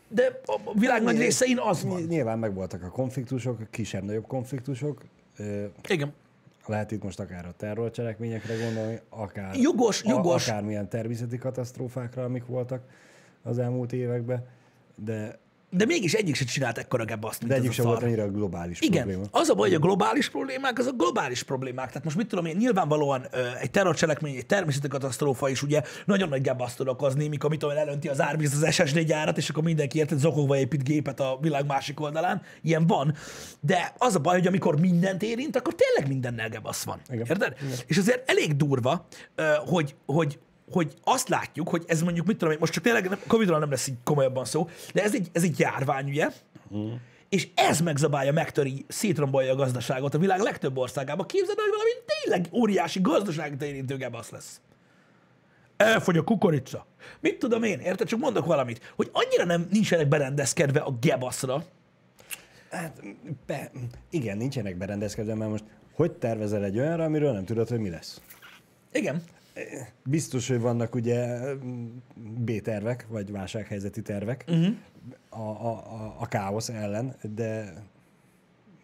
[SPEAKER 1] de a világ nagy részein az van.
[SPEAKER 2] Nyilván megvoltak a konfliktusok, kisebb-nagyobb konfliktusok.
[SPEAKER 1] Igen.
[SPEAKER 2] Lehet itt most akár a terrorcselekményekre gondolni, akár,
[SPEAKER 1] jogos, jogos.
[SPEAKER 2] A, akármilyen természeti katasztrófákra, amik voltak az elmúlt években, de
[SPEAKER 1] de mégis egyik sem csinált ekkora gebaszt,
[SPEAKER 2] De egyik sem volt annyira globális
[SPEAKER 1] Igen,
[SPEAKER 2] probléma.
[SPEAKER 1] az a baj, hogy a globális problémák, az a globális problémák. Tehát most mit tudom én, nyilvánvalóan ö, egy terrorcselekmény, egy természeti katasztrófa is ugye nagyon nagy gebaszt tud okozni, mikor mit tudom elönti az árvíz az SSD gyárat, és akkor mindenki érted, zokogva épít gépet a világ másik oldalán. Ilyen van. De az a baj, hogy amikor mindent érint, akkor tényleg mindennel gebasz van. Igen. Érted? Igen. És azért elég durva, hogy, hogy, hogy azt látjuk, hogy ez mondjuk, mit tudom én, most csak tényleg Covid-ról nem lesz így komolyabban szó, de ez egy, ez egy járvány, ugye? Mm. És ez megzabálja, megtöri, szétrombolja a gazdaságot a világ legtöbb országában. Képzeld el, hogy valami tényleg óriási gazdasági érintő gebasz lesz. Elfogy a kukorica. Mit tudom én, érted? Csak mondok valamit, hogy annyira nem nincsenek berendezkedve a gebaszra.
[SPEAKER 2] Hát, be, igen, nincsenek berendezkedve, mert most hogy tervezel egy olyanra, amiről nem tudod, hogy mi lesz?
[SPEAKER 1] Igen.
[SPEAKER 2] Biztos, hogy vannak ugye B-tervek, vagy válsághelyzeti tervek uh-huh. a, a, a, a káosz ellen, de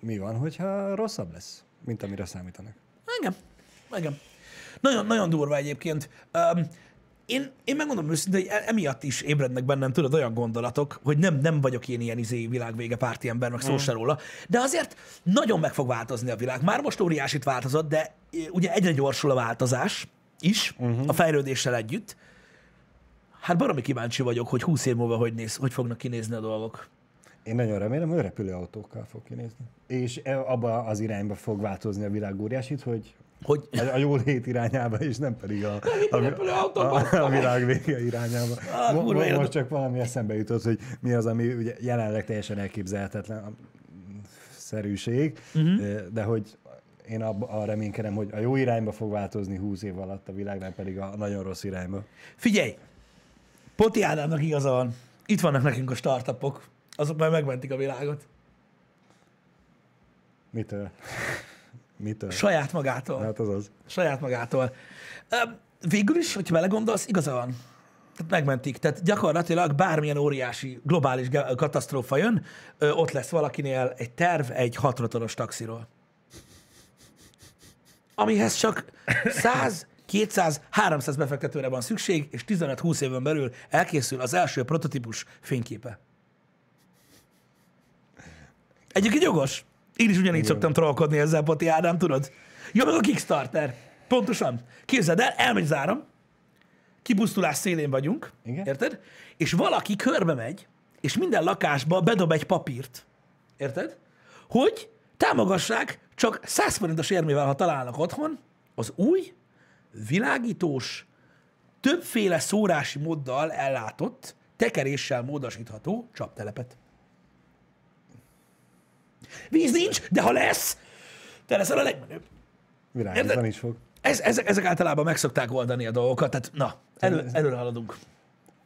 [SPEAKER 2] mi van, hogyha rosszabb lesz, mint amire számítanak?
[SPEAKER 1] Igen. Igen. Nagyon, nagyon durva egyébként. Um, én, én megmondom őszintén, hogy e- emiatt is ébrednek bennem, tudod, olyan gondolatok, hogy nem, nem vagyok én ilyen izé világvége párti ember, meg szó se róla, de azért nagyon meg fog változni a világ. Már most óriásit változott, de ugye egyre gyorsul a változás is, uh-huh. a fejlődéssel együtt. Hát baromi kíváncsi vagyok, hogy 20 év múlva hogy, néz, hogy fognak kinézni a dolgok.
[SPEAKER 2] Én nagyon remélem, hogy repülőautókkal fog kinézni. És e- abba az irányba fog változni a világ óriásit, hogy
[SPEAKER 1] Hogy
[SPEAKER 2] a, a jó lét irányába, és nem pedig a, a,
[SPEAKER 1] repülőautóban?
[SPEAKER 2] a, a világ vége irányába.
[SPEAKER 1] Ah,
[SPEAKER 2] Mo-
[SPEAKER 1] kurva
[SPEAKER 2] mo-
[SPEAKER 1] élet.
[SPEAKER 2] most csak valami eszembe jutott, hogy mi az, ami ugye jelenleg teljesen elképzelhetetlen a szerűség, uh-huh. de hogy én abba, arra reménykedem, hogy a jó irányba fog változni 20 év alatt a világ, nem pedig a nagyon rossz irányba.
[SPEAKER 1] Figyelj! Poti Ádámnak igaza van. Itt vannak nekünk a startupok. Azok már megmentik a világot.
[SPEAKER 2] Mitől? Mitől?
[SPEAKER 1] Saját magától.
[SPEAKER 2] Hát az az.
[SPEAKER 1] Saját magától. Végül is, hogyha belegondolsz, igaza van. Tehát megmentik. Tehát gyakorlatilag bármilyen óriási globális katasztrófa jön, ott lesz valakinél egy terv egy hatrotoros taxiról. Amihez csak 100, 200, 300 befektetőre van szükség, és 15-20 éven belül elkészül az első prototípus fényképe. Egyébként jogos. Én is ugyanígy szoktam trollkodni ezzel, Poti Ádám, tudod? Ja, meg a Kickstarter. Pontosan. Képzeld el, elmegy zárom, kipusztulás szélén vagyunk,
[SPEAKER 2] Igen.
[SPEAKER 1] érted? És valaki körbe megy, és minden lakásba bedob egy papírt, érted? Hogy támogassák csak 100 forintos érmével, ha találnak otthon, az új, világítós, többféle szórási móddal ellátott, tekeréssel módosítható csaptelepet. Víz nincs, de ha lesz, te leszel a legmenőbb.
[SPEAKER 2] Virágozani
[SPEAKER 1] Érted?
[SPEAKER 2] is fog.
[SPEAKER 1] Ez, ezek, ezek általában meg szokták oldani a dolgokat, tehát na, elő, előre haladunk.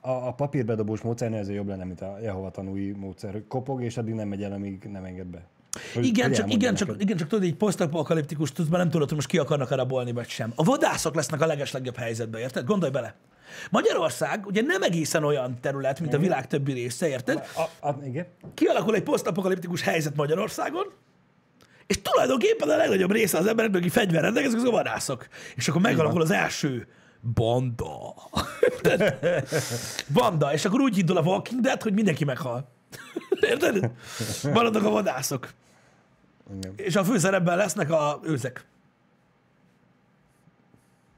[SPEAKER 2] A, a papírbedobós módszernél ezért jobb lenne, mint a Jehova tanúi módszer, hogy kopog, és addig nem megy el, amíg nem enged be.
[SPEAKER 1] Igen, csak, igen, csak, igen, csak tudod, így posztapokaliptikus tudsz, mert nem tudod, hogy most ki akarnak rabolni, vagy sem. A vadászok lesznek a legeslegjobb helyzetben, érted? Gondolj bele. Magyarország ugye nem egészen olyan terület, mint a világ többi része, érted?
[SPEAKER 2] A, a, igen.
[SPEAKER 1] Kialakul egy posztapokaliptikus helyzet Magyarországon, és tulajdonképpen a legnagyobb része az embereknek, aki fegyver rendelkezik, azok a vadászok. És akkor megalakul az első banda. banda, és akkor úgy indul a Walking Dead, hogy mindenki meghal. Érted? Maradnak a vadászok.
[SPEAKER 2] Igen.
[SPEAKER 1] És a főszerepben lesznek a őzek.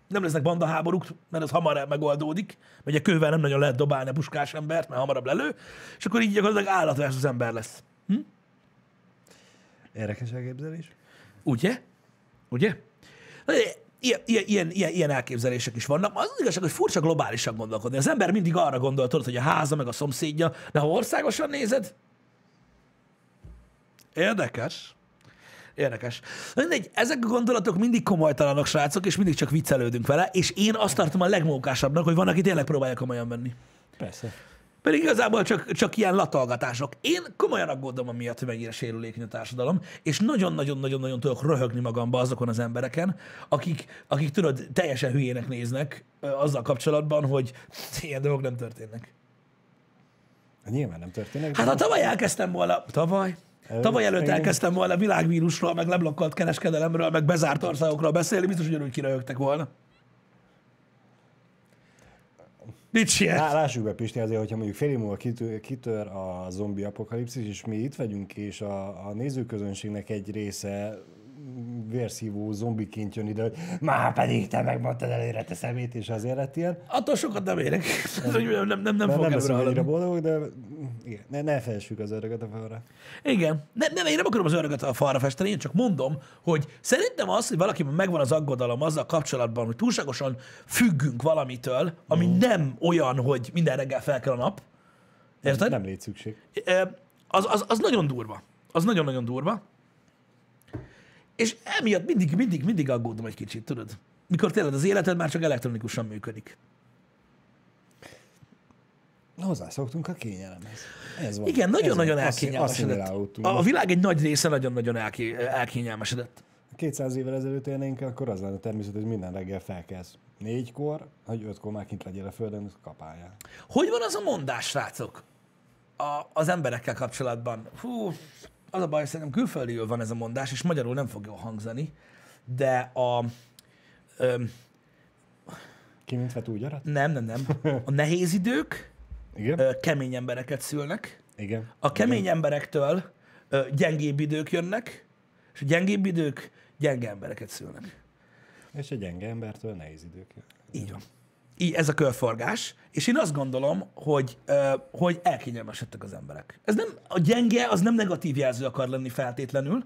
[SPEAKER 1] Nem lesznek bandaháborúk, mert ez hamar megoldódik. Mert ugye kővel nem nagyon lehet dobálni a puskás embert, mert hamarabb lelő. És akkor így gyakorlatilag állatves az ember lesz.
[SPEAKER 2] Érdekes elképzelés.
[SPEAKER 1] Ugye? Ugye? Ilyen, ilyen, ilyen, ilyen, ilyen elképzelések is vannak. Az az igazság, hogy furcsa globálisan gondolkodni. Az ember mindig arra gondol, tudod, hogy a háza, meg a szomszédja, de ha országosan nézed, érdekes. Érdekes. Mindegy, ezek a gondolatok mindig komolytalanok, srácok, és mindig csak viccelődünk vele, és én azt tartom a legmókásabbnak, hogy van, aki tényleg próbálja komolyan venni.
[SPEAKER 2] Persze.
[SPEAKER 1] Pedig igazából csak, csak ilyen latolgatások. Én komolyan aggódom amiatt, hogy mennyire sérülékeny a társadalom, és nagyon-nagyon-nagyon-nagyon tudok röhögni magamba azokon az embereken, akik, akik tudod, teljesen hülyének néznek azzal kapcsolatban, hogy ilyen dolgok nem történnek.
[SPEAKER 2] Nyilván nem történik.
[SPEAKER 1] Hát ha tavaly elkezdtem volna, tavaly? Tavaly előtt elkezdtem volna világvírusról, meg leblokkolt kereskedelemről, meg bezárt országokról beszélni, biztos, hogy ugyanúgy kiröhögtek volna. Nincs
[SPEAKER 2] Lá,
[SPEAKER 1] ilyen.
[SPEAKER 2] lássuk be, Pisti, azért, hogyha mondjuk fél év múlva kitör, kitör a zombi apokalipszis, és mi itt vagyunk, és a, a nézőközönségnek egy része vérszívó zombiként jön ide, hogy már pedig te megmondtad előre te szemét, és azért lett ilyen.
[SPEAKER 1] Attól sokat nem érek. nem, nem, nem, nem,
[SPEAKER 2] Nem,
[SPEAKER 1] fog
[SPEAKER 2] nem
[SPEAKER 1] előre
[SPEAKER 2] boldogok, de igen, ne, ne felsük az öreget a falra.
[SPEAKER 1] Igen. Nem, nem, én nem akarom az öreget a falra festeni, én csak mondom, hogy szerintem az, hogy valakiben megvan az aggodalom azzal kapcsolatban, hogy túlságosan függünk valamitől, ami mm. nem olyan, hogy minden reggel fel kell a nap. Érted?
[SPEAKER 2] Nem légy szükség.
[SPEAKER 1] Az, az, az nagyon durva. Az nagyon-nagyon durva. És emiatt mindig, mindig, mindig aggódom egy kicsit, tudod? Mikor tényleg az életed már csak elektronikusan működik.
[SPEAKER 2] Hozzászoktunk a kényelemhez. Ez van.
[SPEAKER 1] Igen, nagyon-nagyon elkényelmesedett. A, a világ egy nagy része nagyon-nagyon elké, elkényelmesedett.
[SPEAKER 2] 200 évvel ezelőtt élnénk, akkor az lenne természetes, hogy minden reggel felkelsz. Négykor, hogy ötkor már kint legyél a földön, kapáljál.
[SPEAKER 1] Hogy van az a mondás, srácok? A, az emberekkel kapcsolatban. Hú, az a baj, szerintem külföldiül van ez a mondás, és magyarul nem fog jól hangzani, de a... Öm,
[SPEAKER 2] Ki mint vet úgy arat?
[SPEAKER 1] nem, nem, nem. A nehéz idők
[SPEAKER 2] Igen?
[SPEAKER 1] ö, kemény embereket szülnek,
[SPEAKER 2] Igen.
[SPEAKER 1] a kemény emberektől ö, gyengébb idők jönnek, és a gyengébb idők gyenge embereket szülnek.
[SPEAKER 2] És egy gyenge embertől nehéz idők.
[SPEAKER 1] Így van. Így, ez a körforgás, és én azt gondolom, hogy, hogy elkényelmesedtek az emberek. Ez nem, a gyenge az nem negatív jelző akar lenni feltétlenül,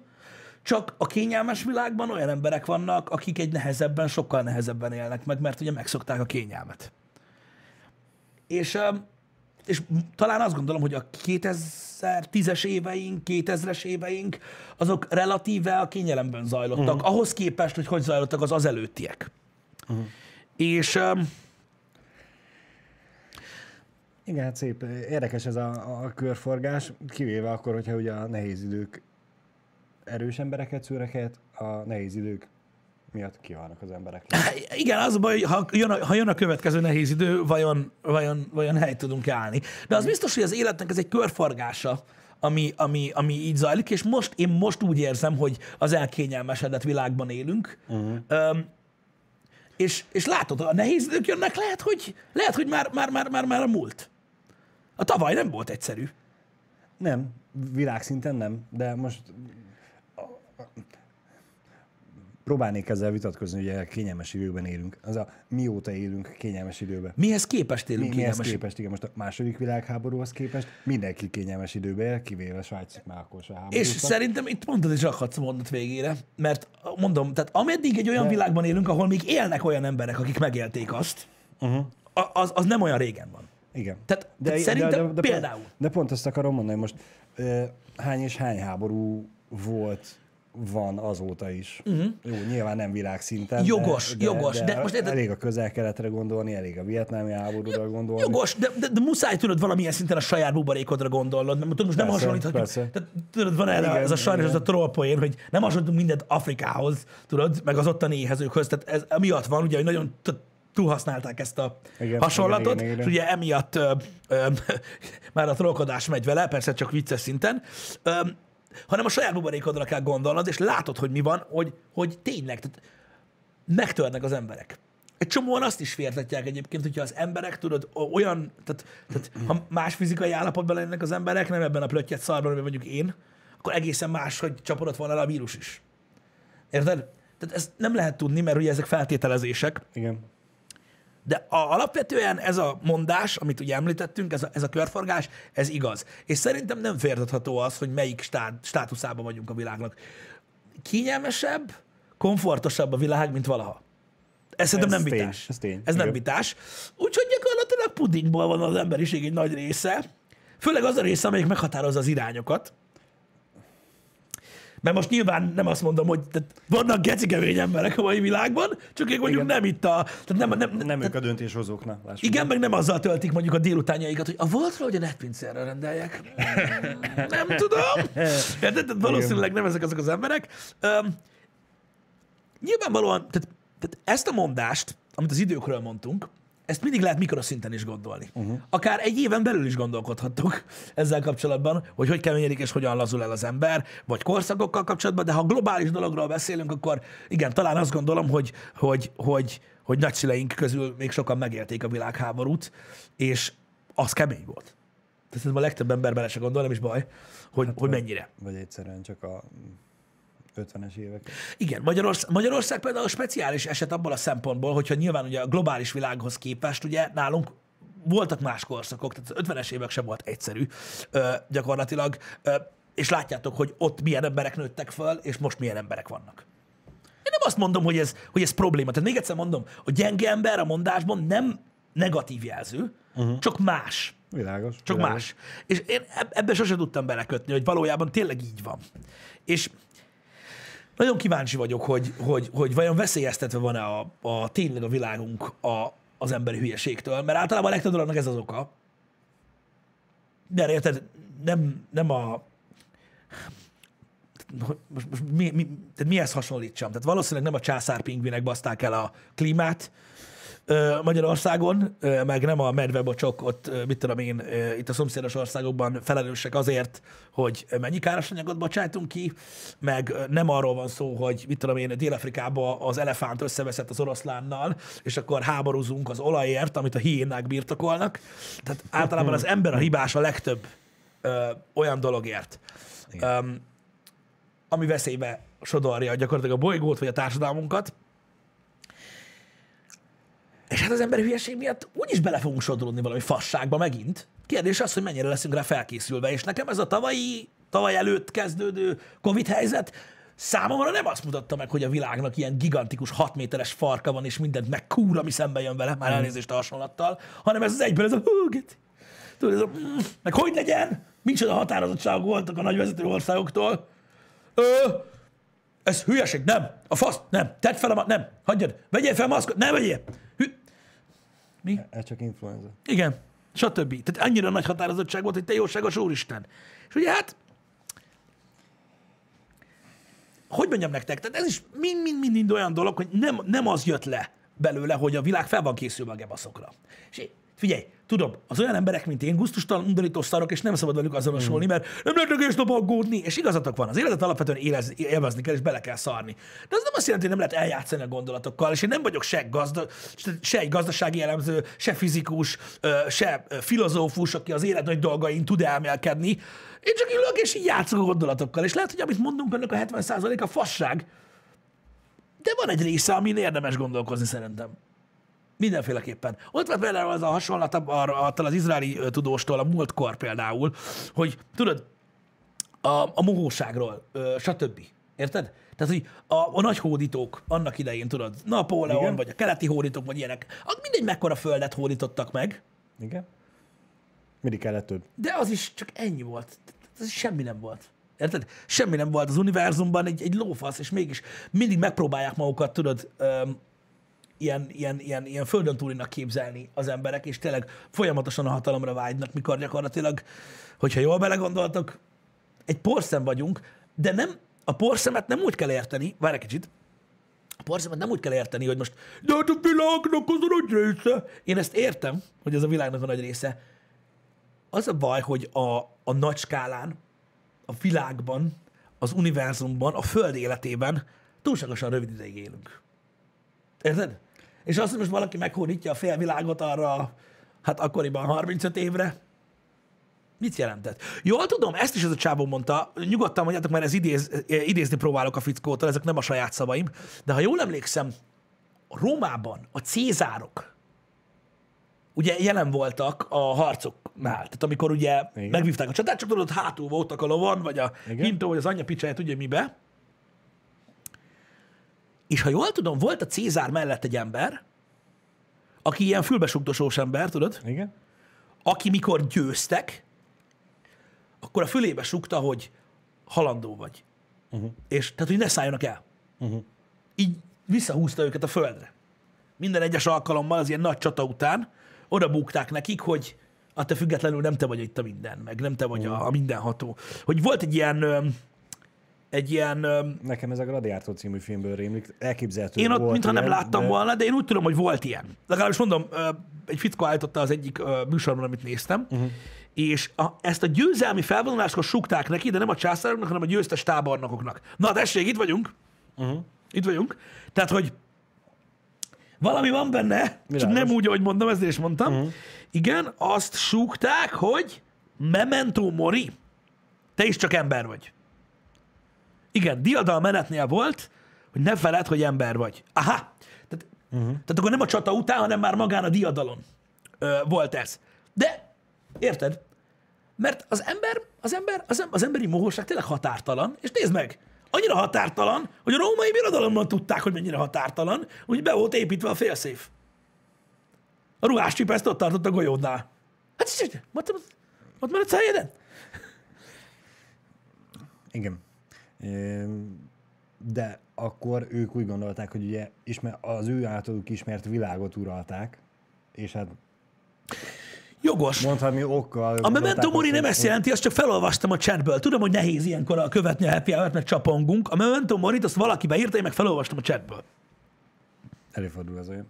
[SPEAKER 1] csak a kényelmes világban olyan emberek vannak, akik egy nehezebben, sokkal nehezebben élnek meg, mert ugye megszokták a kényelmet. És, és talán azt gondolom, hogy a 2010-es éveink, 2000-es éveink, azok relatíve a kényelemben zajlottak, uh-huh. ahhoz képest, hogy hogy zajlottak az az előttiek. Uh-huh. És öm,
[SPEAKER 2] Igen, hát szép. Érdekes ez a, a körforgás, kivéve akkor, hogyha ugye a nehéz idők erős embereket szűrnek helyett, a nehéz idők miatt kihalnak az emberek.
[SPEAKER 1] igen, az a baj, hogy ha jön a, ha jön a következő nehéz idő, vajon, vajon, vajon helyt tudunk állni. De az biztos, hogy az életnek ez egy körforgása, ami, ami, ami így zajlik, és most én most úgy érzem, hogy az elkényelmesedett világban élünk. Uh-huh. Öm, és, és látod, a nehéz idők jönnek, lehet, hogy, lehet, hogy már, már, már, már, már a múlt. A tavaly nem volt egyszerű.
[SPEAKER 2] Nem, világszinten nem, de most próbálnék ezzel vitatkozni, ugye kényelmes időkben élünk. Az a mióta élünk kényelmes időben.
[SPEAKER 1] Mihez képest élünk
[SPEAKER 2] Mi, mihez
[SPEAKER 1] kényelmes
[SPEAKER 2] képest, igen, most a második világháborúhoz képest mindenki kényelmes időben él, kivéve Svájc, már akkor se
[SPEAKER 1] És szerintem itt mondod is rakhatsz mondat végére, mert mondom, tehát ameddig egy olyan világban élünk, ahol még élnek olyan emberek, akik megélték azt, uh-huh. az, az nem olyan régen van.
[SPEAKER 2] Igen.
[SPEAKER 1] Tehát- tehát szerintem például.
[SPEAKER 2] Pont, de pont ezt akarom mondani, most ö, hány és hány háború volt, van azóta is. Uh-huh. Jó, nyilván nem világszinten.
[SPEAKER 1] Jogos,
[SPEAKER 2] de, de,
[SPEAKER 1] jogos,
[SPEAKER 2] de,
[SPEAKER 1] de most érted-
[SPEAKER 2] elég a közel-keletre gondolni, elég a vietnámi háborúra gondolni.
[SPEAKER 1] Jogos, de, de, de muszáj tudod valamilyen szinten a saját buborékodra gondolnod. Nem, tudod, most nem hasonlíthatjuk.
[SPEAKER 2] persze.
[SPEAKER 1] Tehát, tudod, van erre
[SPEAKER 2] Igen,
[SPEAKER 1] ez a sajnos ez a
[SPEAKER 2] igen.
[SPEAKER 1] trollpoén, hogy nem hasonlítunk mindent Afrikához, tudod, meg az ottani éhezőkhöz. Tehát ez emiatt van, ugye, hogy nagyon túlhasználták ezt a
[SPEAKER 2] Igen,
[SPEAKER 1] hasonlatot,
[SPEAKER 2] igen, igen, igen.
[SPEAKER 1] és ugye emiatt ö, ö, már a trollkodás megy vele, persze csak vicces szinten, ö, hanem a saját buborékodra kell gondolnod, és látod, hogy mi van, hogy, hogy tényleg, tehát megtörnek az emberek. Egy csomóan azt is féltetják egyébként, hogyha az emberek, tudod, olyan, tehát, tehát ha más fizikai állapotban lennek az emberek, nem ebben a plöttyet szarban, amiben mondjuk én, akkor egészen más, hogy csapodott volna le a vírus is. Érted? Tehát ezt nem lehet tudni, mert ugye ezek feltételezések,
[SPEAKER 2] Igen.
[SPEAKER 1] De a, alapvetően ez a mondás, amit ugye említettünk, ez a, ez a körforgás, ez igaz. És szerintem nem féltetható az, hogy melyik stát, státuszában vagyunk a világnak. Kényelmesebb, komfortosabb a világ, mint valaha. Ez szerintem
[SPEAKER 2] Ez
[SPEAKER 1] nem
[SPEAKER 2] tény,
[SPEAKER 1] vitás.
[SPEAKER 2] ez tény.
[SPEAKER 1] Ez nem
[SPEAKER 2] Igen.
[SPEAKER 1] vitás. Úgyhogy gyakorlatilag pudingból van az emberiség egy nagy része, főleg az a része, amelyik meghatározza az irányokat. Mert most nyilván nem azt mondom, hogy tehát vannak gecikemény emberek a mai világban, csak ők mondjuk
[SPEAKER 2] Igen.
[SPEAKER 1] nem itt a... Tehát nem, nem,
[SPEAKER 2] Nem ők a döntéshozók, na, lássuk.
[SPEAKER 1] igen, meg nem azzal töltik mondjuk a délutánjaikat, hogy a voltról, hogy a netpincérre rendeljek. nem tudom. Ja, de valószínűleg nem ezek azok az emberek. Um, nyilvánvalóan, tehát, tehát ezt a mondást, amit az időkről mondtunk, ezt mindig lehet mikroszinten is gondolni. Uh-huh. Akár egy éven belül is gondolkodhattok ezzel kapcsolatban, hogy hogy keményedik és hogyan lazul el az ember, vagy korszakokkal kapcsolatban, de ha globális dologról beszélünk, akkor igen, talán azt gondolom, hogy, hogy, hogy, hogy nagyszüleink közül még sokan megélték a világháborút, és az kemény volt. Tehát a legtöbb ember bele se gondol, nem is baj, hogy, hát, hogy mennyire.
[SPEAKER 2] Vagy egyszerűen csak a 50-es évek.
[SPEAKER 1] Igen, Magyarország, Magyarország például speciális eset abból a szempontból, hogyha nyilván ugye a globális világhoz képest, ugye nálunk voltak más korszakok, tehát az 50-es évek sem volt egyszerű ö, gyakorlatilag, ö, és látjátok, hogy ott milyen emberek nőttek föl, és most milyen emberek vannak. Én nem azt mondom, hogy ez, hogy ez probléma. Tehát még egyszer mondom, a gyenge ember a mondásban nem negatív jelző, uh-huh. csak más.
[SPEAKER 2] Világos.
[SPEAKER 1] Csak
[SPEAKER 2] világos.
[SPEAKER 1] más. És én eb- ebbe sose tudtam belekötni, hogy valójában tényleg így van. És nagyon kíváncsi vagyok, hogy, hogy, hogy vajon veszélyeztetve van-e a, a tényleg a világunk a, az emberi hülyeségtől, mert általában a legtöbb dolognak ez az oka. De érted, nem, nem a... Most, most mi, mi, tehát mihez hasonlítsam? Tehát valószínűleg nem a császár pingvinek baszták el a klímát, Magyarországon, ö, meg nem a medvebocsok ott, ö, mit tudom én, ö, itt a szomszédos országokban felelősek azért, hogy mennyi káros anyagot bocsájtunk ki, meg ö, nem arról van szó, hogy mit tudom én, Dél-Afrikában az elefánt összeveszett az oroszlánnal, és akkor háborúzunk az olajért, amit a hiénák birtokolnak. Tehát általában az ember a hibás a legtöbb ö, olyan dologért, öm, ami veszélybe sodorja gyakorlatilag a bolygót vagy a társadalmunkat. És hát az emberi hülyeség miatt úgyis bele fogunk sodródni valami fasságba megint. Kérdés az, hogy mennyire leszünk rá felkészülve, és nekem ez a tavalyi, tavaly előtt kezdődő Covid helyzet számomra nem azt mutatta meg, hogy a világnak ilyen gigantikus 6 méteres farka van, és mindent megkúr, ami szembe jön vele, már elnézést a hasonlattal, hanem ez az egyből ez a hú, get. Tudod, ez a, mm, meg hogy legyen? Micsoda határozottságok voltak a nagyvezető országoktól. Ö, ez hülyeség, nem. A fasz, nem. Tedd fel a ma- nem. Hagyjad. Vegyél fel maszkot, ne vegyél. Mi?
[SPEAKER 2] Ez csak influenza.
[SPEAKER 1] Igen. Stb. Tehát annyira nagy határozottság volt, hogy te jóságos úristen. És ugye hát, hogy mondjam nektek, tehát ez is mind-mind-mind olyan dolog, hogy nem, nem az jött le belőle, hogy a világ fel van készülve a gebaszokra. És figyelj, tudom, az olyan emberek, mint én, gusztustalan, undorító szarok, és nem szabad velük azonosulni, mert nem lehet egész nap aggódni, és igazatok van, az életet alapvetően élez, élvezni kell, és bele kell szarni. De az nem azt jelenti, hogy nem lehet eljátszani a gondolatokkal, és én nem vagyok se, gazda, se egy gazdasági elemző, se fizikus, se filozófus, aki az élet nagy dolgain tud elmélkedni. Én csak ülök, és így játszok a gondolatokkal, és lehet, hogy amit mondunk, ennek a 70% a fasság, de van egy része, amin érdemes gondolkozni szerintem. Mindenféleképpen. Ott van például az a hasonlat attól az izraeli tudóstól, a múltkor például, hogy tudod, a, a mohóságról, stb. Érted? Tehát, hogy a, a nagy hódítók annak idején, tudod, Napóleon,
[SPEAKER 2] Igen.
[SPEAKER 1] vagy a keleti hódítók, vagy ilyenek, az mindegy mekkora földet hódítottak meg,
[SPEAKER 2] Igen? Mindig kellett több.
[SPEAKER 1] de az is csak ennyi volt. Ez semmi nem volt. Érted? Semmi nem volt az univerzumban, egy, egy lófasz, és mégis mindig megpróbálják magukat, tudod, öm, ilyen, ilyen, ilyen, ilyen földön túlinak képzelni az emberek, és tényleg folyamatosan a hatalomra vágynak, mikor gyakorlatilag, hogyha jól belegondoltok, egy porszem vagyunk, de nem, a porszemet nem úgy kell érteni, várj egy kicsit, a porszemet nem úgy kell érteni, hogy most, de hát a világnak az a nagy része. Én ezt értem, hogy ez a világnak a nagy része. Az a baj, hogy a, a nagy skálán, a világban, az univerzumban, a föld életében túlságosan rövid ideig élünk. Érted? És azt, hogy most valaki meghódítja a félvilágot arra, hát akkoriban 35 évre, mit jelentett? Jól tudom, ezt is ez a csávó mondta, nyugodtan mondjátok, mert ez idéz, idézni próbálok a fickótól, ezek nem a saját szavaim, de ha jól emlékszem, Rómában a cézárok ugye jelen voltak a harcoknál. Tehát amikor ugye Igen. Megvívták a csatát, csak tudod, hátul voltak a lovon, vagy a
[SPEAKER 2] Igen.
[SPEAKER 1] hintó, vagy az anyja picsája, tudja mibe. És ha jól tudom, volt a Cézár mellett egy ember, aki ilyen fülbesugdosós ember, tudod,
[SPEAKER 2] Igen?
[SPEAKER 1] aki mikor győztek, akkor a fülébe sugta, hogy halandó vagy. Uh-huh. És tehát, hogy ne szálljanak el. Uh-huh. Így visszahúzta őket a földre. Minden egyes alkalommal az ilyen nagy csata után oda búgták nekik, hogy attól függetlenül nem te vagy itt a minden, meg nem te vagy a, a mindenható. Hogy volt egy ilyen, egy ilyen
[SPEAKER 2] Nekem ez a Gladiátor című filmből rémlik. Elképzelhető
[SPEAKER 1] én ott
[SPEAKER 2] volt
[SPEAKER 1] mintha nem
[SPEAKER 2] ilyen,
[SPEAKER 1] láttam
[SPEAKER 2] de-
[SPEAKER 1] volna, de én úgy tudom, hogy volt ilyen. Legalábbis mondom, egy fickó állította az egyik műsorban, amit néztem, uh-huh. és a, ezt a győzelmi felvonuláskor sukták neki, de nem a császároknak, hanem a győztes tábornokoknak. Na, tessék, itt vagyunk. Uh-huh. Itt vagyunk. Tehát, hogy valami van benne, csak
[SPEAKER 2] Világos.
[SPEAKER 1] nem úgy, ahogy mondom, ezért is mondtam. Uh-huh. Igen, azt súgták, hogy memento mori. Te is csak ember vagy. Igen, diadal menetnél volt, hogy ne feled, hogy ember vagy. Aha! Tehát, uh-huh. tehát akkor nem a csata után, hanem már magán a diadalon ö, volt ez. De, érted? Mert az ember, az ember, az, em- az emberi mohóság tényleg határtalan, és nézd meg, annyira határtalan, hogy a római birodalomban tudták, hogy mennyire határtalan, hogy be volt építve a félszéf. A ruháscsipeszt ott tartott a golyódnál. Hát, és- ott, meredsz a helyeden?
[SPEAKER 2] Igen. De akkor ők úgy gondolták, hogy ugye ismer, az ő általuk ismert világot uralták, és hát
[SPEAKER 1] Jogos.
[SPEAKER 2] mondhatni okkal...
[SPEAKER 1] A memento mori nem ezt jelenti, azt csak felolvastam a chatből. Tudom, hogy nehéz ilyenkor a követni a happy hour mert csapongunk. A memento morit azt valaki beírta, én meg felolvastam a chatből.
[SPEAKER 2] Előfordul az olyan.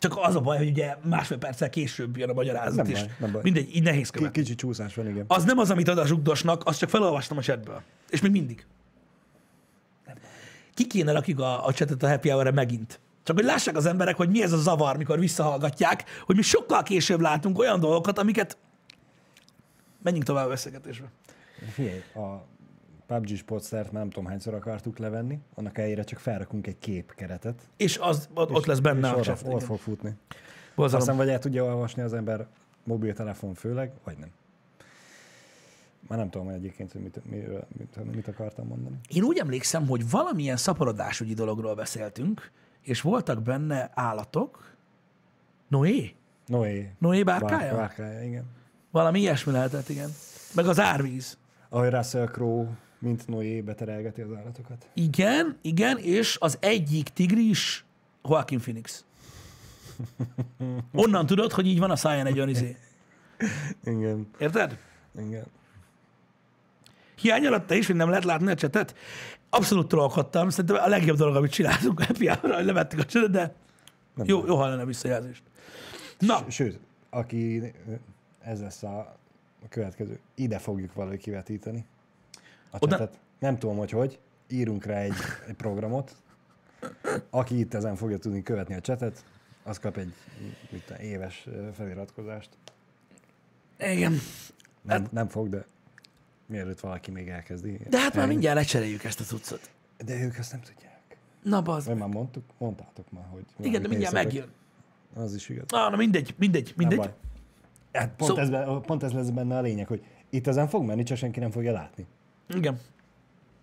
[SPEAKER 1] Csak az a baj, hogy ugye másfél perccel később jön a magyarázat,
[SPEAKER 2] Nem
[SPEAKER 1] és
[SPEAKER 2] baj, nem baj.
[SPEAKER 1] mindegy, így nehéz követni.
[SPEAKER 2] kicsi csúszás van, igen.
[SPEAKER 1] Az nem az, amit ad a zsugdosnak, azt csak felolvastam a chatből. És még mindig. Ki kéne rakjuk a, a chatet a happy hour megint? Csak hogy lássák az emberek, hogy mi ez a zavar, mikor visszahallgatják, hogy mi sokkal később látunk olyan dolgokat, amiket... Menjünk tovább a beszélgetésbe.
[SPEAKER 2] Figyelj, a PUBG Sportstert már nem tudom hányszor akartuk levenni, annak helyére csak felrakunk egy képkeretet.
[SPEAKER 1] És az, ott, ott lesz benne
[SPEAKER 2] és
[SPEAKER 1] a chat. igen.
[SPEAKER 2] fog futni.
[SPEAKER 1] Borzalom.
[SPEAKER 2] Aztán vagy el tudja olvasni az ember mobiltelefon főleg, vagy nem. Már nem tudom egyébként, hogy mit, mit, mit, mit akartam mondani.
[SPEAKER 1] Én úgy emlékszem, hogy valamilyen szaporodásügyi dologról beszéltünk, és voltak benne állatok. Noé?
[SPEAKER 2] Noé.
[SPEAKER 1] Noé bárkája?
[SPEAKER 2] Bár- Bárkája, igen.
[SPEAKER 1] Valami ilyesmi lehetett, igen. Meg az árvíz.
[SPEAKER 2] Ahogy Russell Crowe, mint Noé beterelgeti az állatokat.
[SPEAKER 1] Igen, igen, és az egyik tigris Joaquin Phoenix. Onnan tudod, hogy így van a száján egy olyan izé.
[SPEAKER 2] Igen,
[SPEAKER 1] Érted?
[SPEAKER 2] igen.
[SPEAKER 1] Hiány alatt te is, hogy nem lehet látni a csetet. Abszolút trollkodtam. Szerintem a legjobb dolog, amit csináltunk a happy hour hogy levettük a csetet, de
[SPEAKER 2] Nem
[SPEAKER 1] jó, jó hallani a visszajelzést. Na,
[SPEAKER 2] Sőt, aki ez lesz a, a következő, ide fogjuk valahogy kivetíteni. A
[SPEAKER 1] Oda-.
[SPEAKER 2] Nem tudom, hogy hogy. Írunk rá egy, egy programot. Aki itt ezen fogja tudni követni a csetet, az kap egy mit tudom, éves feliratkozást.
[SPEAKER 1] igen.
[SPEAKER 2] Nem, nem fog, de mielőtt valaki még elkezdi.
[SPEAKER 1] Hát- De hát már mindjárt lecseréljük ezt a cuccot.
[SPEAKER 2] De ők ezt nem tudják.
[SPEAKER 1] Na, bazd.
[SPEAKER 2] Vagy már mondtuk, mondtátok már, hogy...
[SPEAKER 1] Igen, de mindjárt megjön.
[SPEAKER 2] Az is igaz.
[SPEAKER 1] Na, na mindegy, mindegy, mindegy.
[SPEAKER 2] Hát pont,
[SPEAKER 1] Szó-
[SPEAKER 2] ez, pont ez lesz benne a lényeg, hogy itt ezen fog menni, csak senki nem fogja látni.
[SPEAKER 1] Igen.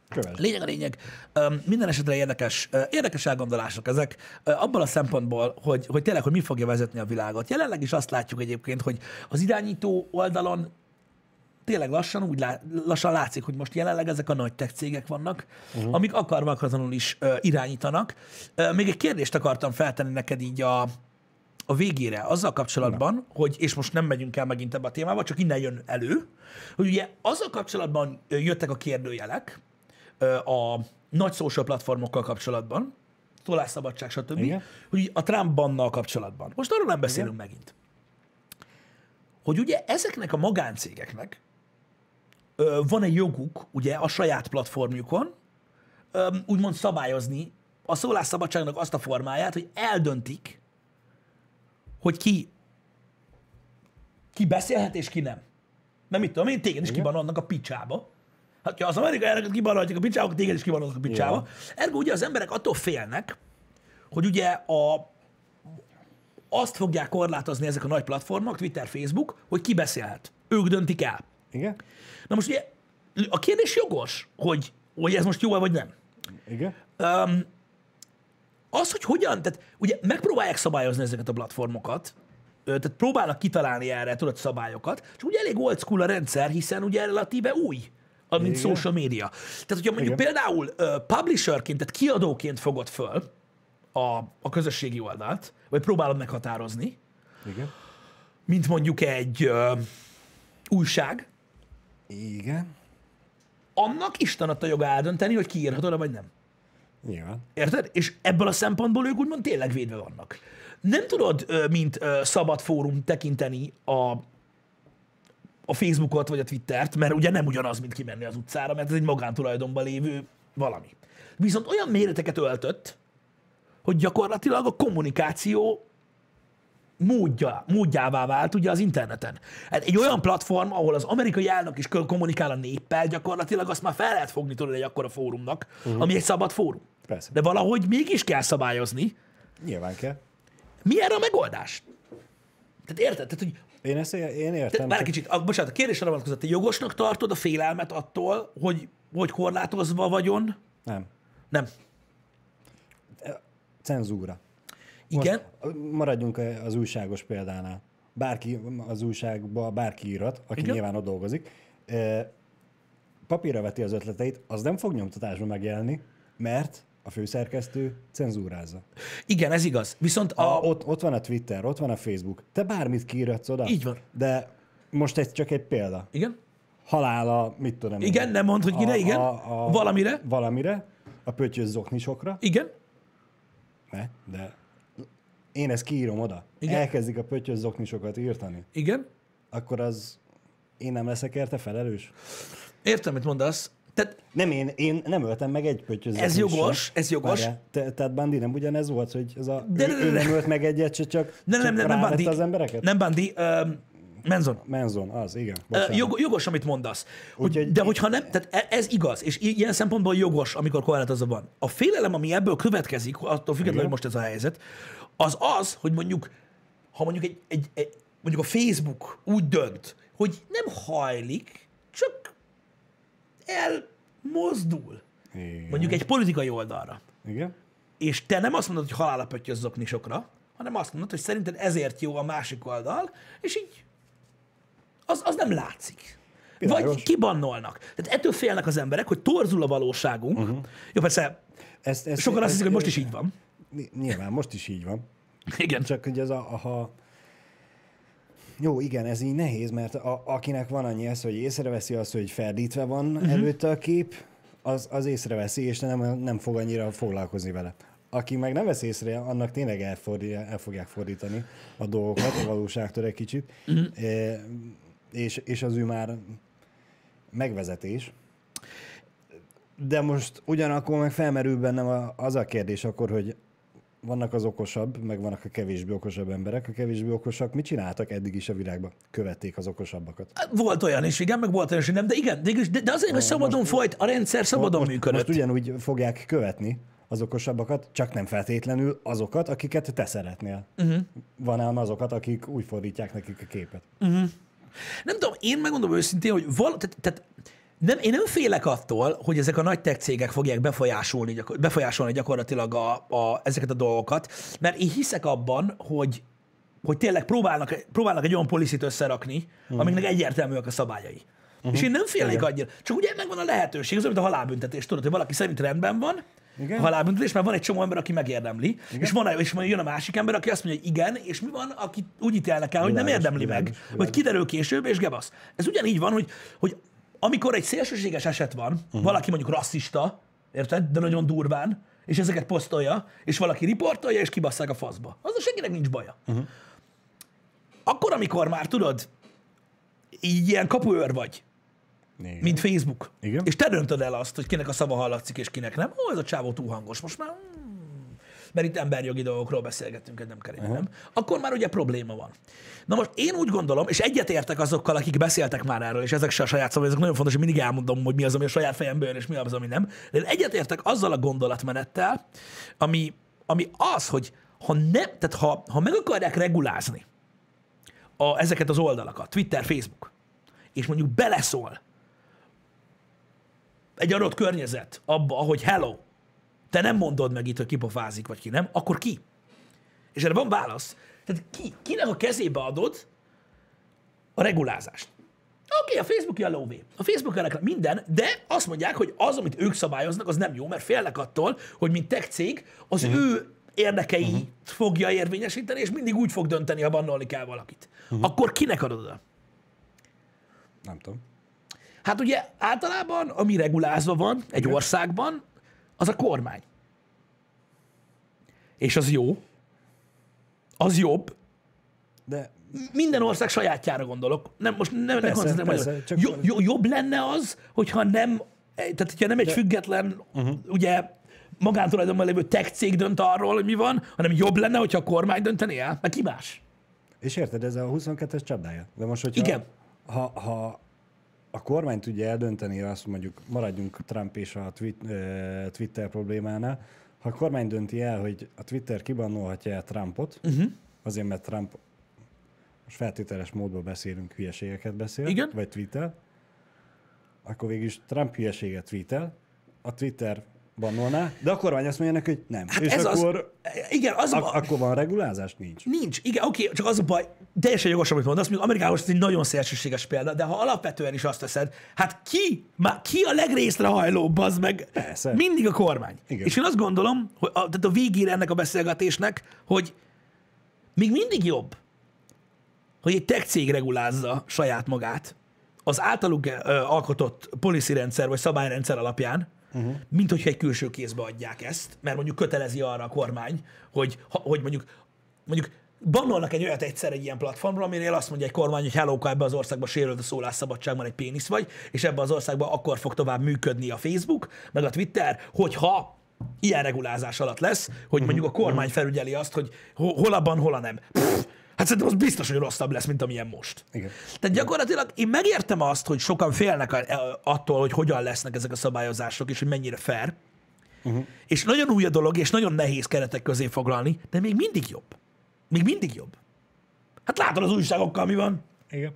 [SPEAKER 2] Kövesd.
[SPEAKER 1] Lényeg a lényeg. Minden esetre érdekes, érdekes elgondolások ezek, abban a szempontból, hogy, hogy tényleg, hogy mi fogja vezetni a világot. Jelenleg is azt látjuk egyébként, hogy az irányító oldalon tényleg lassan úgy lá, lassan látszik, hogy most jelenleg ezek a nagy tech cégek vannak, uh-huh. amik akarva akaratlanul is ö, irányítanak. Ö, még egy kérdést akartam feltenni neked így a, a végére, azzal kapcsolatban, Na. hogy, és most nem megyünk el megint ebbe a témába, csak innen jön elő, hogy ugye azzal kapcsolatban jöttek a kérdőjelek, a nagy social platformokkal kapcsolatban, szólásszabadság, stb.,
[SPEAKER 2] Igen.
[SPEAKER 1] hogy a Trump bannal kapcsolatban. Most arról nem beszélünk Igen. megint. Hogy ugye ezeknek a magáncégeknek van egy joguk, ugye, a saját platformjukon, úgymond szabályozni a szólásszabadságnak azt a formáját, hogy eldöntik, hogy ki, ki beszélhet és ki nem. Mert mit tudom én, téged is kibanolnak a picsába. Hát, ha az amerikai elnököt kibanolhatják a picsába, téged is kibanolnak a picsába.
[SPEAKER 2] Ja.
[SPEAKER 1] Ergo ugye az emberek attól félnek, hogy ugye a, azt fogják korlátozni ezek a nagy platformok, Twitter, Facebook, hogy ki beszélhet. Ők döntik el.
[SPEAKER 2] Igen?
[SPEAKER 1] Na most ugye a kérdés jogos, hogy, hogy ez most jó vagy nem.
[SPEAKER 2] Igen?
[SPEAKER 1] Um, az, hogy hogyan, tehát ugye megpróbálják szabályozni ezeket a platformokat, tehát próbálnak kitalálni erre, tudod, szabályokat, és ugye elég old school a rendszer, hiszen ugye relatíve új, mint
[SPEAKER 2] Igen.
[SPEAKER 1] social media. Tehát, hogyha mondjuk
[SPEAKER 2] Igen.
[SPEAKER 1] például uh, publisherként, tehát kiadóként fogod föl a, a közösségi oldalt, vagy próbálod meghatározni,
[SPEAKER 2] Igen?
[SPEAKER 1] mint mondjuk egy uh, újság,
[SPEAKER 2] Igen?
[SPEAKER 1] annak Isten adta joga eldönteni, hogy kiírhatod vagy nem.
[SPEAKER 2] Nyilván.
[SPEAKER 1] Érted? És ebből a szempontból ők úgymond tényleg védve vannak. Nem tudod, mint szabad fórum tekinteni a, a Facebookot vagy a Twittert, mert ugye nem ugyanaz, mint kimenni az utcára, mert ez egy magántulajdonban lévő valami. Viszont olyan méreteket öltött, hogy gyakorlatilag a kommunikáció módja, módjává vált ugye az interneten. Hát egy olyan platform, ahol az amerikai elnök is kommunikál a néppel, gyakorlatilag azt már fel lehet fogni tudod egy akkora fórumnak, uh-huh. ami egy szabad fórum.
[SPEAKER 2] Persze.
[SPEAKER 1] De valahogy mégis kell szabályozni.
[SPEAKER 2] Nyilván kell.
[SPEAKER 1] Mi erre a megoldás? Tehát érted? Tehát, hogy
[SPEAKER 2] Én ezt én
[SPEAKER 1] te,
[SPEAKER 2] értem. csak-
[SPEAKER 1] kicsit, a, bocsánat, a kérdésre vonatkozott, te jogosnak tartod a félelmet attól, hogy, hogy korlátozva vagyon?
[SPEAKER 2] Nem.
[SPEAKER 1] Nem.
[SPEAKER 2] Cenzúra.
[SPEAKER 1] Igen?
[SPEAKER 2] Most maradjunk az újságos példánál. Bárki az újságba, bárki írat, aki
[SPEAKER 1] Igen.
[SPEAKER 2] nyilván ott dolgozik, eh, papírra veti az ötleteit, az nem fog nyomtatásban megjelenni, mert a főszerkesztő cenzúrázza.
[SPEAKER 1] Igen, ez igaz. Viszont
[SPEAKER 2] A,
[SPEAKER 1] a...
[SPEAKER 2] ott, ott van a Twitter, ott van a Facebook. Te bármit kiírhatsz oda.
[SPEAKER 1] Így van.
[SPEAKER 2] De most ez csak egy példa.
[SPEAKER 1] Igen?
[SPEAKER 2] Halála, mit tudom én.
[SPEAKER 1] Igen, nem mondd, hogy kire, igen. Valamire.
[SPEAKER 2] Valamire. A pöttyös zoknisokra.
[SPEAKER 1] Igen?
[SPEAKER 2] Ne, de én ezt kiírom oda.
[SPEAKER 1] Igen.
[SPEAKER 2] elkezdik a pöttyös zoknisokat írtani,
[SPEAKER 1] Igen?
[SPEAKER 2] akkor az én nem leszek érte felelős?
[SPEAKER 1] Értem, mit mondasz. Tehát
[SPEAKER 2] Nem, én, én nem öltem meg egy pöttyös
[SPEAKER 1] Ez
[SPEAKER 2] zoknit sem.
[SPEAKER 1] jogos, ez jogos.
[SPEAKER 2] Te, tehát Bandi nem ugyanez volt, hogy ez a,
[SPEAKER 1] De-
[SPEAKER 2] ő, ő nem ölt meg egyet, se csak,
[SPEAKER 1] nem, nem,
[SPEAKER 2] csak
[SPEAKER 1] nem, nem
[SPEAKER 2] rávette
[SPEAKER 1] Bandi.
[SPEAKER 2] az embereket?
[SPEAKER 1] Nem Bandi. Um, Menzon.
[SPEAKER 2] Menzon, az, igen.
[SPEAKER 1] Jog, jogos, amit mondasz. Hogy, de hogyha nem, tehát e- ez igaz, és ilyen szempontból jogos, amikor korlátozva van. A félelem, ami ebből következik, attól függetlenül, hogy most ez a helyzet, az az, hogy mondjuk, ha mondjuk egy, egy, egy mondjuk a Facebook úgy dönt, hogy nem hajlik, csak elmozdul
[SPEAKER 2] Igen.
[SPEAKER 1] mondjuk egy politikai oldalra,
[SPEAKER 2] Igen?
[SPEAKER 1] és te nem azt mondod, hogy halálra pöttyöz zoknisokra, hanem azt mondod, hogy szerinted ezért jó a másik oldal, és így az, az nem látszik. Vagy
[SPEAKER 2] Világos.
[SPEAKER 1] kibannolnak. Tehát ettől félnek az emberek, hogy torzul a valóságunk. Uh-huh. Jó, persze,
[SPEAKER 2] Ezt, ezt,
[SPEAKER 1] sokan azt
[SPEAKER 2] ezt-
[SPEAKER 1] hiszik, hogy most is így van.
[SPEAKER 2] Nyilván, most is így van.
[SPEAKER 1] Igen.
[SPEAKER 2] Csak hogy ez a, a ha... Jó, igen, ez így nehéz, mert a, akinek van annyi ez, hogy észreveszi azt, hogy ferdítve van
[SPEAKER 1] Mhm.
[SPEAKER 2] uh-huh. előtte a kép, az, az észreveszi, és nem, nem fog annyira foglalkozni vele. Aki meg nem vesz észre, annak tényleg elfordí, el fogják fordítani a dolgokat, a valóságtól egy kicsit,
[SPEAKER 1] Mhm.
[SPEAKER 2] uh-huh. e, és, és az ő már megvezetés. De most ugyanakkor meg felmerül bennem az a kérdés akkor, hogy vannak az okosabb, meg vannak a kevésbé okosabb emberek. A kevésbé okosak mit csináltak eddig is a világban? Követték az okosabbakat.
[SPEAKER 1] Hát Volt olyan is, igen, meg volt olyan is, nem, de igen, de, de, azért, hogy szabadon folyt, a rendszer szabadon
[SPEAKER 2] most,
[SPEAKER 1] működött.
[SPEAKER 2] most ugyanúgy fogják követni az okosabbakat, csak nem feltétlenül azokat, akiket te szeretnél.
[SPEAKER 1] Mhm.
[SPEAKER 2] Uh-huh. Van ám azokat, akik úgy fordítják nekik a képet.
[SPEAKER 1] Nem tudom, én megmondom őszintén, hogy val- tehát, tehát nem, én nem félek attól, hogy ezek a nagy tech cégek fogják befolyásolni, gyakor- befolyásolni gyakorlatilag a, a, ezeket a dolgokat, mert én hiszek abban, hogy, hogy tényleg próbálnak, próbálnak egy olyan policit összerakni, amiknek egyértelműek a szabályai. Uh-huh. És én nem félnék annyira. Csak ugye megvan a lehetőség, az mint a halálbüntetés, tudod, hogy valaki szerint rendben van,
[SPEAKER 2] Igen.
[SPEAKER 1] a halálbüntetés, mert van egy csomó ember, aki megérdemli, igen. és van, és jön a másik ember, aki azt mondja, hogy igen, és mi van, aki úgy ítélnek el, hogy nem
[SPEAKER 2] Világos,
[SPEAKER 1] érdemli meg,
[SPEAKER 2] világos,
[SPEAKER 1] vagy kiderül később, és gebasz. Ez ugyanígy van, hogy, hogy amikor egy szélsőséges eset van, uh-huh. valaki mondjuk rasszista, érted, de nagyon durván, és ezeket posztolja, és valaki riportolja, és kibasszák a faszba. Azzal senkinek nincs baja. Uh-huh. Akkor, amikor már tudod, így ilyen kapuőr vagy,
[SPEAKER 2] Igen.
[SPEAKER 1] mint Facebook.
[SPEAKER 2] Igen.
[SPEAKER 1] És te döntöd el azt, hogy kinek a szava hallatszik, és kinek nem. Ó, ez a csávó túl hangos. Most már... Mert itt emberjogi dolgokról beszélgettünk, ez nem uh-huh. nem. Akkor már ugye probléma van. Na most én úgy gondolom, és egyetértek azokkal, akik beszéltek már erről, és ezek se a saját szavai, ezek nagyon fontos, hogy mindig elmondom, hogy mi az, ami a saját fejemből és mi az, ami nem. De én egyetértek azzal a gondolatmenettel, ami, ami az, hogy ha, nem, tehát ha, ha meg akarják regulázni a, ezeket az oldalakat, Twitter, Facebook, és mondjuk beleszól egy adott környezet abba, ahogy hello, te nem mondod meg itt, hogy ki pofázik, vagy ki nem, akkor ki? És erre van válasz. Tehát ki, kinek a kezébe adod a regulázást? Oké, okay, a Facebook a lóvé. A Facebook reklám, minden, de azt mondják, hogy az, amit ők szabályoznak, az nem jó, mert félnek attól, hogy mint tech cég, az uh-huh. ő érdekeit uh-huh. fogja érvényesíteni, és mindig úgy fog dönteni, ha bannolni kell valakit. Uh-huh. Akkor kinek adod oda?
[SPEAKER 2] Nem tudom.
[SPEAKER 1] Hát ugye általában, ami regulázva van egy országban, az a kormány. És az jó. Az jobb.
[SPEAKER 2] De
[SPEAKER 1] Minden ország sajátjára gondolok. Nem, most nem, nem
[SPEAKER 2] Persze,
[SPEAKER 1] koncentrálom
[SPEAKER 2] persze,
[SPEAKER 1] magyarul.
[SPEAKER 2] csak-
[SPEAKER 1] Jó, jó, jobb lenne az, hogyha nem, tehát hogyha nem egy független, uh-huh. ugye magántulajdonban lévő tech cég dönt arról, hogy mi van, hanem jobb lenne, hogyha a kormány dönteni el. Mert ki más?
[SPEAKER 2] És érted, ez a 22-es csapdája. De most, hogyha,
[SPEAKER 1] Igen.
[SPEAKER 2] Ha, ha a kormány tudja eldönteni, azt mondjuk maradjunk Trump és a twit, Twitter problémánál, ha a kormány dönti el, hogy a Twitter kibannolhatja el Trumpot, uh-huh. azért mert Trump most feltételes módban beszélünk, hülyeségeket beszél,
[SPEAKER 1] Igen.
[SPEAKER 2] vagy Twitter, akkor végülis Trump hülyeséget tweetel, a Twitter bannolná, de a kormány azt mondja neki, hogy nem.
[SPEAKER 1] Hát
[SPEAKER 2] és
[SPEAKER 1] ez
[SPEAKER 2] akkor,
[SPEAKER 1] az, igen, az a,
[SPEAKER 2] ak- akkor van regulázás? Nincs.
[SPEAKER 1] Nincs. Igen, oké, csak az a baj, teljesen jogos, amit mondasz, mondjuk Amerikában ez egy nagyon szélsőséges példa, de ha alapvetően is azt teszed, hát ki, már ki a legrészre hajlóbb, az meg
[SPEAKER 2] Persze.
[SPEAKER 1] mindig a kormány.
[SPEAKER 2] Igen.
[SPEAKER 1] És én azt gondolom, hogy a, tehát a végére ennek a beszélgetésnek, hogy még mindig jobb, hogy egy tech cég regulázza saját magát az általuk alkotott policy rendszer vagy szabályrendszer alapján, uh-huh. mint hogyha egy külső kézbe adják ezt, mert mondjuk kötelezi arra a kormány, hogy, hogy mondjuk mondjuk bannolnak egy olyat egyszer egy ilyen platformra, aminél azt mondja egy kormány, hogy hello, ebbe az országban sérült a szólásszabadságban egy pénisz vagy, és ebbe az országban akkor fog tovább működni a Facebook, meg a Twitter, hogyha ilyen regulázás alatt lesz, hogy mondjuk a kormány felügyeli azt, hogy ho- hol abban, hol a nem. Pff, hát szerintem az biztos, hogy rosszabb lesz, mint amilyen most.
[SPEAKER 2] Igen.
[SPEAKER 1] Tehát gyakorlatilag én megértem azt, hogy sokan félnek a- a- attól, hogy hogyan lesznek ezek a szabályozások, és hogy mennyire fair. Uh-huh. És nagyon új a dolog, és nagyon nehéz keretek közé foglalni, de még mindig jobb. Még mindig jobb. Hát látod az újságokkal, mi van?
[SPEAKER 2] Igen.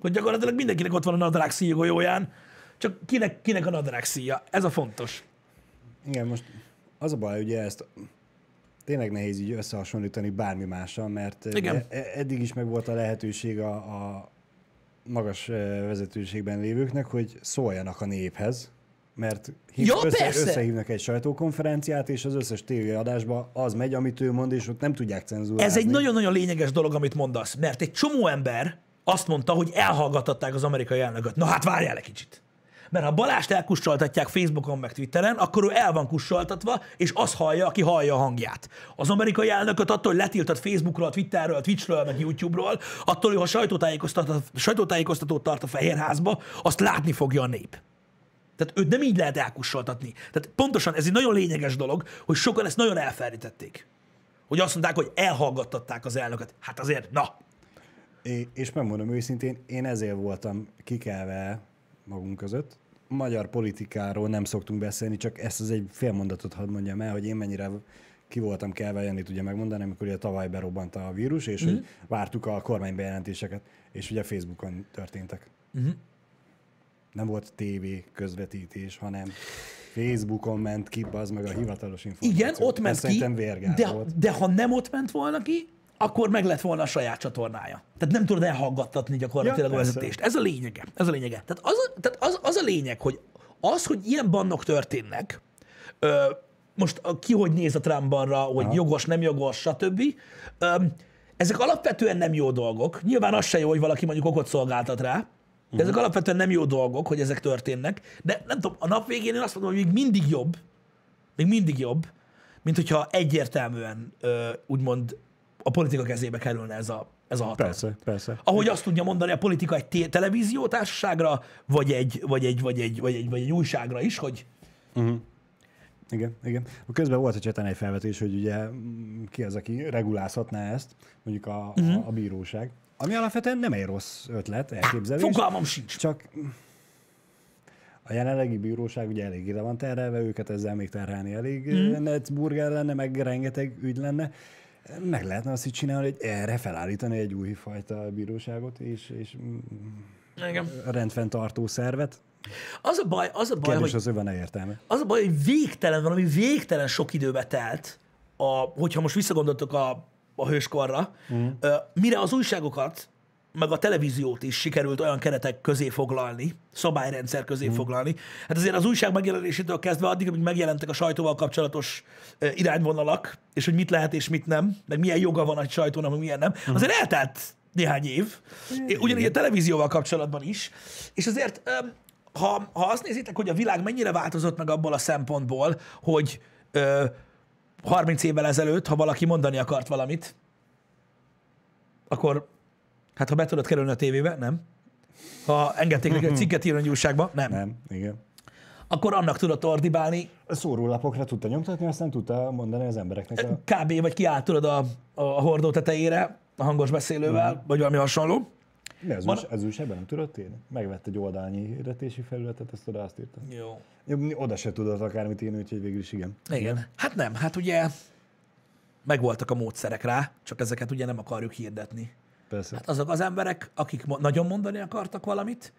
[SPEAKER 1] Hogy gyakorlatilag mindenkinek ott van a nadrág golyóján, csak kinek, kinek a nadrág szíja. Ez a fontos.
[SPEAKER 2] Igen, most az a baj, ugye ezt tényleg nehéz így összehasonlítani bármi mással, mert
[SPEAKER 1] Igen.
[SPEAKER 2] e- eddig is meg volt a lehetőség a, a magas vezetőségben lévőknek, hogy szóljanak a néphez, mert hív,
[SPEAKER 1] Ja,
[SPEAKER 2] össze,
[SPEAKER 1] persze!
[SPEAKER 2] összehívnak egy sajtókonferenciát, és az összes tévéadásba az megy, amit ő mond, és ott nem tudják cenzúrázni.
[SPEAKER 1] Ez egy nagyon-nagyon lényeges dolog, amit mondasz, mert egy csomó ember azt mondta, hogy elhallgattatták az amerikai elnököt. Na hát várjál egy kicsit. Mert ha Balást elkussoltatják Facebookon meg Twitteren, akkor ő el van kussoltatva, és az hallja, aki hallja a hangját. Az amerikai elnököt attól, hogy letiltott Facebookról, Twitterről, Twitchről, meg YouTube-ról, attól, hogy ha sajtótájékoztatót, sajtótájékoztatót tart a Fehérházba, azt látni fogja a nép. Tehát őt nem így lehet elkussoltatni. Tehát pontosan ez egy nagyon lényeges dolog, hogy sokan ezt nagyon elfelejtették. Hogy azt mondták, hogy elhallgattatták az elnököt. Hát azért, na,
[SPEAKER 2] É- És megmondom őszintén, én ezért voltam kikelve magunk között. Magyar politikáról nem szoktunk beszélni, csak ezt az egy fél mondatot hadd mondjam el, hogy én mennyire ki voltam kelve, Jani tudja megmondani, amikor ugye tavaly berobbant a vírus, és mm. hogy vártuk a kormánybejelentéseket, és ugye Facebookon történtek. Mm. Nem volt TV közvetítés, hanem Facebookon ment ki, az meg a hivatalos információ.
[SPEAKER 1] igen, ott ment
[SPEAKER 2] Ez
[SPEAKER 1] ki, de,
[SPEAKER 2] volt.
[SPEAKER 1] de ha nem ott ment volna ki, akkor meg lett volna a saját csatornája. Tehát nem tudod elhallgattatni gyakorlatilag
[SPEAKER 2] Ja,
[SPEAKER 1] a vezetést. Ez a lényege. Ez a lényege. Tehát az a, tehát az, az a lényeg, hogy az, hogy ilyen bannok történnek, ö, most ki hogy néz a Trumpbanra, hogy Aha. jogos, nem jogos, stb. Ö, ezek alapvetően nem jó dolgok. Nyilván az se jó, hogy valaki mondjuk okot szolgáltat rá, de ezek alapvetően nem jó dolgok, hogy ezek történnek. De nem tudom, a nap végén én azt mondom, hogy még mindig jobb, még mindig jobb, mint hogyha egyértelműen ö, úgymond a politika kezébe kerülne ez a, ez a hatalom.
[SPEAKER 2] Persze, persze.
[SPEAKER 1] Ahogy azt tudja mondani a politika egy televíziótársaságra, vagy egy, vagy, egy, vagy, egy, vagy, egy, vagy egy újságra is, hogy
[SPEAKER 2] Igen, igen. Közben volt a cseten egy felvetés, hogy ugye mm, ki az, aki regulázhatná ezt, mondjuk a, uh-huh. a, a bíróság. Ami alapvetően nem egy rossz ötlet, elképzelés.
[SPEAKER 1] fogalmam sincs.
[SPEAKER 2] Csak a jelenlegi bíróság ugye elég ide van terelve, őket ezzel még terhelni elég
[SPEAKER 1] Mhm.
[SPEAKER 2] mm. Netzburger lenne, meg rengeteg ügy lenne. Meg lehetne azt így csinálni, hogy erre felállítani egy új fajta bíróságot, és, és mm,
[SPEAKER 1] Igen.
[SPEAKER 2] rendfenntartó szervet.
[SPEAKER 1] Az a baj, az a baj,
[SPEAKER 2] Kérdés
[SPEAKER 1] hogy
[SPEAKER 2] az, van-e értelme.
[SPEAKER 1] az a baj, hogy végtelen, valami végtelen sok időbe telt, a, hogyha most visszagondoltok a, a hőskorra, mm. mire az újságokat, meg a televíziót is sikerült olyan keretek közé foglalni, szabályrendszer közé mm. foglalni. Hát azért az újság megjelenésétől kezdve addig, amíg megjelentek a sajtóval kapcsolatos irányvonalak, és hogy mit lehet és mit nem, meg milyen joga van a sajtónak, meg milyen nem, mm. azért eltelt néhány év, ugyanígy a televízióval kapcsolatban is, és azért ha, ha azt nézitek, hogy a világ mennyire változott meg abból a szempontból, hogy ö, 30 évvel ezelőtt, ha valaki mondani akart valamit, akkor, hát ha be tudod kerülni a tévébe, nem. Ha engedték neki egy cikket írni a újságba, nem. nem.
[SPEAKER 2] Nem, igen.
[SPEAKER 1] Akkor annak tudott ordibálni,
[SPEAKER 2] A szórólapokra tudta nyomtatni, aztán tudta mondani az embereknek a...
[SPEAKER 1] kb. vagy kiállt tudod a, a hordó tetejére, a hangos beszélővel, vagy valami hasonló.
[SPEAKER 2] Mi az,
[SPEAKER 1] Van-
[SPEAKER 2] újs- az újságban nem tudott írni? Megvett egy oldalnyi hirdetési felületet, azt oda azt írta.
[SPEAKER 1] Jó.
[SPEAKER 2] Oda se tudott akármit írni, úgyhogy végül is igen.
[SPEAKER 1] Igen. Hát nem, hát ugye megvoltak a módszerek rá, csak ezeket ugye nem akarjuk hirdetni.
[SPEAKER 2] Persze.
[SPEAKER 1] Hát azok az emberek, akik nagyon mondani akartak valamit,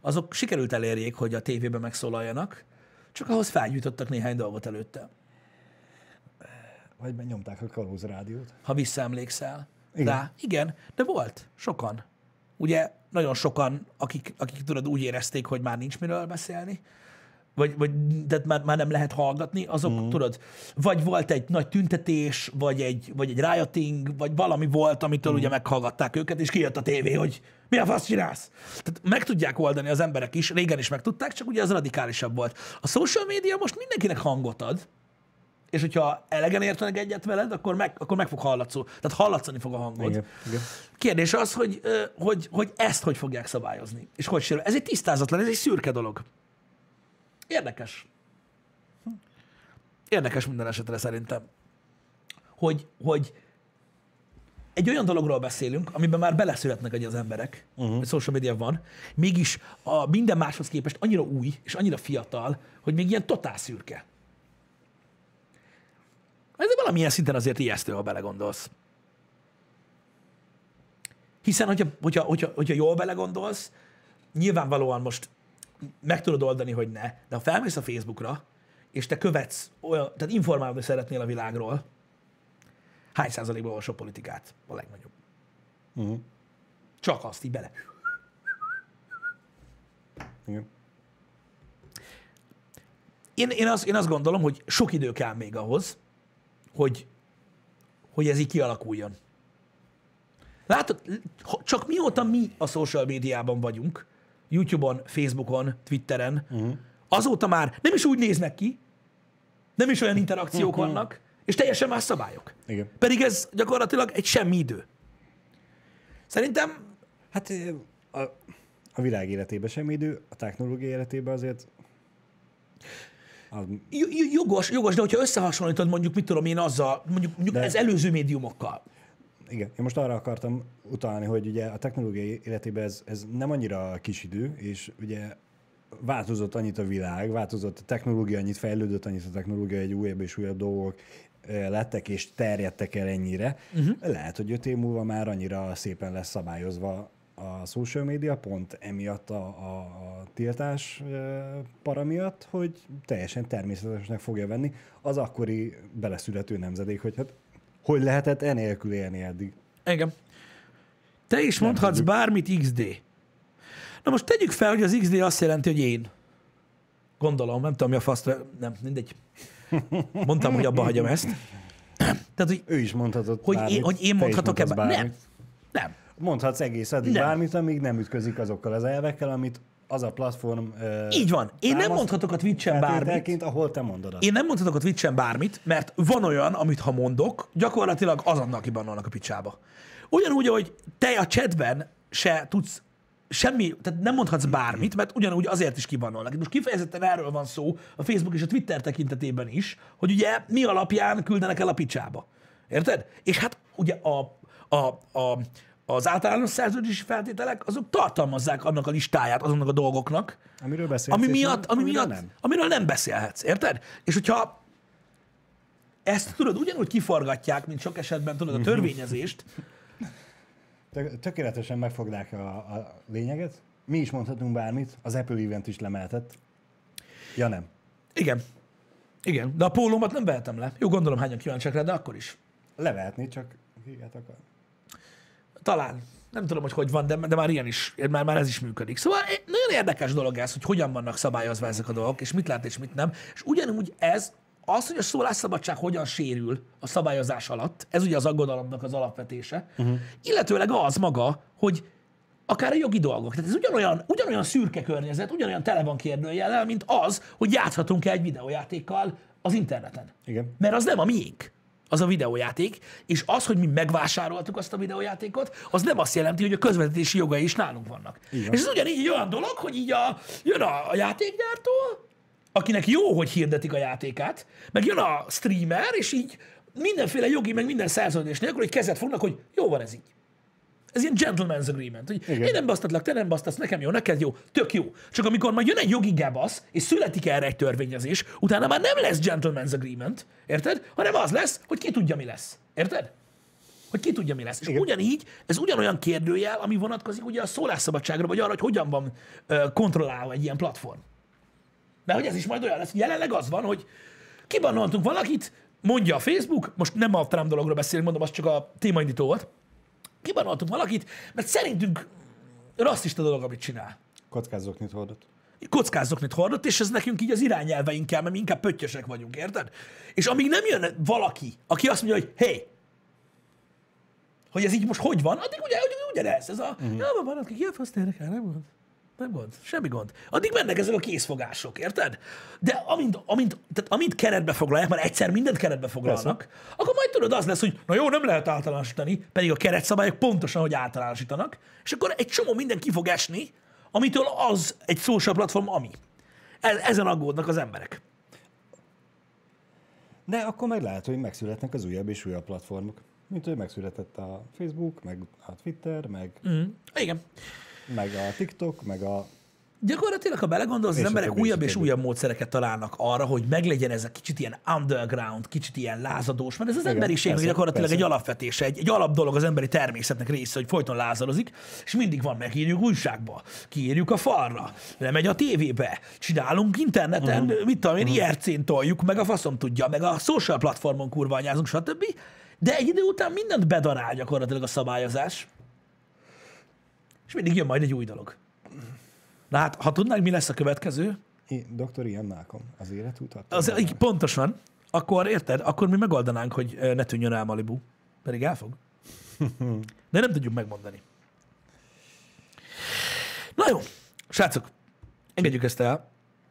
[SPEAKER 1] azok sikerült elérjék, hogy a tévében megszólaljanak, csak ahhoz felgyújtottak néhány dolgot előtte,
[SPEAKER 2] Vagy benyomták a kalóz rádiót.
[SPEAKER 1] ha visszaemlékszel.
[SPEAKER 2] Igen.
[SPEAKER 1] Rá. Igen, de volt, sokan. Ugye nagyon sokan, akik, akik tudod úgy érezték, hogy már nincs miről beszélni, vagy, vagy de már, már nem lehet hallgatni, azok, mm. tudod, vagy volt egy nagy tüntetés, vagy egy, vagy egy rioting, vagy valami volt, amitől mm. ugye meghallgatták őket, és kijött a tévé, hogy mi a fasz csinálsz? Tehát meg tudják oldani az emberek is, régen is meg tudták, csak ugye az radikálisabb volt. A social média most mindenkinek hangot ad, és hogyha elegen értenek egyet veled, akkor meg, akkor meg fog hallatszó. Tehát hallatszani fog a hangod.
[SPEAKER 2] Igen, igen.
[SPEAKER 1] Kérdés az, hogy, hogy, hogy ezt hogy fogják szabályozni. És hogy sérül. Ez egy tisztázatlan, ez egy szürke dolog. Érdekes. Érdekes minden esetre szerintem. Hogy, hogy egy olyan dologról beszélünk, amiben már beleszületnek egy az emberek, uh-huh. hogy social media van, mégis a minden máshoz képest annyira új és annyira fiatal, hogy még ilyen totál szürke. Ez valamilyen szinten azért ijesztő, ha belegondolsz. Hiszen, hogyha, hogyha, hogyha, hogyha jól belegondolsz, nyilvánvalóan most meg tudod oldani, hogy ne, de ha felmész a Facebookra, és te követsz, olyan, tehát informálni szeretnél a világról, hány százalékban olvasol politikát? A legnagyobb.
[SPEAKER 2] Uh-huh.
[SPEAKER 1] Csak azt így bele.
[SPEAKER 2] Igen.
[SPEAKER 1] Én, én, azt, én azt gondolom, hogy sok idő kell még ahhoz, hogy, hogy ez így kialakuljon. Látod, csak mióta mi a social médiában vagyunk, YouTube-on, Facebookon, Twitteren, uh-huh. azóta már nem is úgy néznek ki, nem is olyan interakciók vannak, és teljesen más szabályok.
[SPEAKER 2] Igen.
[SPEAKER 1] Pedig ez gyakorlatilag egy semmi idő. Szerintem
[SPEAKER 2] Hát a, a világ életében sem idő, a technológia életében azért
[SPEAKER 1] jogos, jogos, de hogyha összehasonlítod mondjuk, mit tudom én azzal, mondjuk, mondjuk
[SPEAKER 2] De-
[SPEAKER 1] ez előző médiumokkal.
[SPEAKER 2] Igen, én most arra akartam utalni, hogy ugye a technológia életében ez, ez nem annyira kis idő, és ugye változott annyit a világ, változott a technológia, annyit fejlődött, annyit a technológia, egy újabb és újabb dolgok ö, lettek és terjedtek el ennyire. Uh-huh. Lehet, hogy öt év múlva már annyira szépen lesz szabályozva a social media, pont emiatt a, a, a tiltás ö, para miatt, hogy teljesen természetesnek fogja venni az akkori beleszülető nemzedék, hogy hát hogy lehetett enélkül élni eddig.
[SPEAKER 1] Igen. Te is mondhatsz bármit XD. Na most tegyük fel, hogy az XD azt jelenti, hogy én. Gondolom, nem tudom, mi a faszt, nem, mindegy. Mondtam, hogy abba hagyom ezt. Tehát, hogy,
[SPEAKER 2] Ő is mondhatott
[SPEAKER 1] hogy,
[SPEAKER 2] bármit,
[SPEAKER 1] én, hogy én
[SPEAKER 2] te is
[SPEAKER 1] mondhatok
[SPEAKER 2] mondhatsz
[SPEAKER 1] ebben. Nem.
[SPEAKER 2] bármit.
[SPEAKER 1] Nem.
[SPEAKER 2] Mondhatsz egész addig
[SPEAKER 1] Nem.
[SPEAKER 2] bármit, amíg nem ütközik azokkal az elvekkel, amit az a platform ö,
[SPEAKER 1] Így van. Én nem mondhatok a Twitch-en bármit.
[SPEAKER 2] ahol te mondod azt.
[SPEAKER 1] Én nem mondhatok a Twitch-en bármit, mert van olyan, amit ha mondok, gyakorlatilag azonnal kibannolnak a picsába. Ugyanúgy, hogy te a chatben se tudsz semmi, tehát nem mondhatsz bármit, mert ugyanúgy azért is kibannolnak. Most kifejezetten erről van szó a Facebook és a Twitter tekintetében is, hogy ugye mi alapján küldenek el a picsába. Érted? És hát ugye a, a, a, az általános szerződési feltételek, azok tartalmazzák annak a listáját azonnak a dolgoknak,
[SPEAKER 2] Amiről beszélsz,
[SPEAKER 1] ami miatt, ami
[SPEAKER 2] amiről
[SPEAKER 1] miatt,
[SPEAKER 2] nem.
[SPEAKER 1] amiről nem beszélhetsz, érted? És hogyha ezt tudod, ugyanúgy kiforgatják, mint sok esetben tudod a törvényezést,
[SPEAKER 2] Tök- Tökéletesen megfognák a, a lényeget. Mi is mondhatunk bármit, az Apple event is lemeltett. Ja nem.
[SPEAKER 1] igen, igen, de a pólómat nem vehetem le. Jó, gondolom hányan kíváncsiak rá, de akkor is.
[SPEAKER 2] Levehetni, csak kiket akar.
[SPEAKER 1] Talán. Nem tudom, hogy hogy van, de, de már ilyen is, már, már ez is működik. Szóval nagyon érdekes dolog ez, hogy hogyan vannak szabályozva ezek a dolgok, és mit lehet és mit nem. És ugyanúgy ez, az, hogy a szólásszabadság hogyan sérül a szabályozás alatt, ez ugye az aggodalomnak az alapvetése, uh-huh. illetőleg az maga, hogy akár a jogi dolgok. Tehát ez ugyanolyan, ugyanolyan szürke környezet, ugyanolyan tele van kérdőjellel, mint az, hogy játszhatunk egy videójátékkal az interneten.
[SPEAKER 2] Igen.
[SPEAKER 1] Mert az nem a miénk, az a videójáték, és az, hogy mi megvásároltuk azt a videójátékot, az nem azt jelenti, hogy a közvetítési jogai is nálunk vannak. És ez ugyanígy egy olyan dolog, hogy így a, jön a, a játékgyártó, akinek jó, hogy hirdetik a játékát, meg jön a streamer, és így mindenféle jogi, meg minden szerződés nélkül, hogy kezet fognak, hogy jó van ez így. Ez ilyen gentleman's agreement, hogy
[SPEAKER 2] Igen.
[SPEAKER 1] én nem basztatlak, te nem basztasz, nekem jó, neked jó, tök jó. Csak amikor majd jön egy jogi gebasz, és születik erre egy törvényezés, utána már nem lesz gentleman's agreement, érted? Hanem az lesz, hogy ki tudja, mi lesz. Érted? Hogy ki tudja, mi lesz. És
[SPEAKER 2] Igen.
[SPEAKER 1] ugyanígy, ez ugyanolyan kérdőjel, ami vonatkozik ugye a szólásszabadságra, vagy arra, hogy hogyan van kontrollálva egy ilyen platform. Mert hogy ez is majd olyan lesz. Jelenleg az van, hogy kibannoltunk valakit, mondja a Facebook, most nem a Trump dologról beszélünk, mondom, az csak a témaindító volt, kibannoltunk valakit, mert szerintünk rasszista dolog, amit csinál.
[SPEAKER 2] Kockázoknit hordott.
[SPEAKER 1] Kockázoknit hordott, és ez nekünk így az irányelveinkkel, mert mi inkább pöttyösek vagyunk, érted? És amíg nem jön valaki, aki azt mondja, hogy hey, hogy ez így most hogy van, addig ugye, ugye ugyanez, ez a, uh-huh. ja, van, aki ki a érdekel, nem van? Nem gond, semmi gond. Addig mennek ezek a készfogások, érted? De amint, amint, tehát amint keretbe foglalják, már egyszer mindent keretbe foglalnak, Persze. akkor majd tudod, az lesz, hogy na jó, nem lehet általánosítani, pedig a keretszabályok pontosan, hogy általánosítanak, és akkor egy csomó minden ki fog esni, amitől az egy social platform, ami. E- Ezen aggódnak az emberek.
[SPEAKER 2] De akkor meg lehet, hogy megszületnek az újabb és újabb platformok. Mint hogy megszületett a Facebook, meg a Twitter, meg,
[SPEAKER 1] Mm. Igen.
[SPEAKER 2] Meg a TikTok, meg a...
[SPEAKER 1] Gyakorlatilag, ha belegondolsz, az emberek újabb
[SPEAKER 2] és
[SPEAKER 1] újabb módszereket találnak arra, hogy meglegyen ez a kicsit ilyen underground, kicsit ilyen lázadós, mert ez az
[SPEAKER 2] Igen,
[SPEAKER 1] emberiségnek
[SPEAKER 2] persze,
[SPEAKER 1] gyakorlatilag
[SPEAKER 2] persze.
[SPEAKER 1] egy alapvetése, egy, egy alap dolog az emberi természetnek része, hogy folyton lázadozik, és mindig van, megírjuk újságba, kiírjuk a falra, lemegy a tévébe, csinálunk interneten, uh-huh. mit tudom én, uh-huh. IRC-n toljuk, meg a faszom tudja, meg a social platformon kurványázunk, stb. De egy idő után mindent bedarál gyakorlatilag a szabályozás, és mindig jön majd egy új dolog. Na hát, ha tudnánk, mi lesz a következő,
[SPEAKER 2] I, Dr. Ian Malcolm, az életutat.
[SPEAKER 1] az, így pontosan, akkor érted, akkor mi megoldanánk, hogy ne tűnjön el Malibu. Pedig el fog. De nem tudjuk megmondani. Na jó, srácok, engedjük ezt el.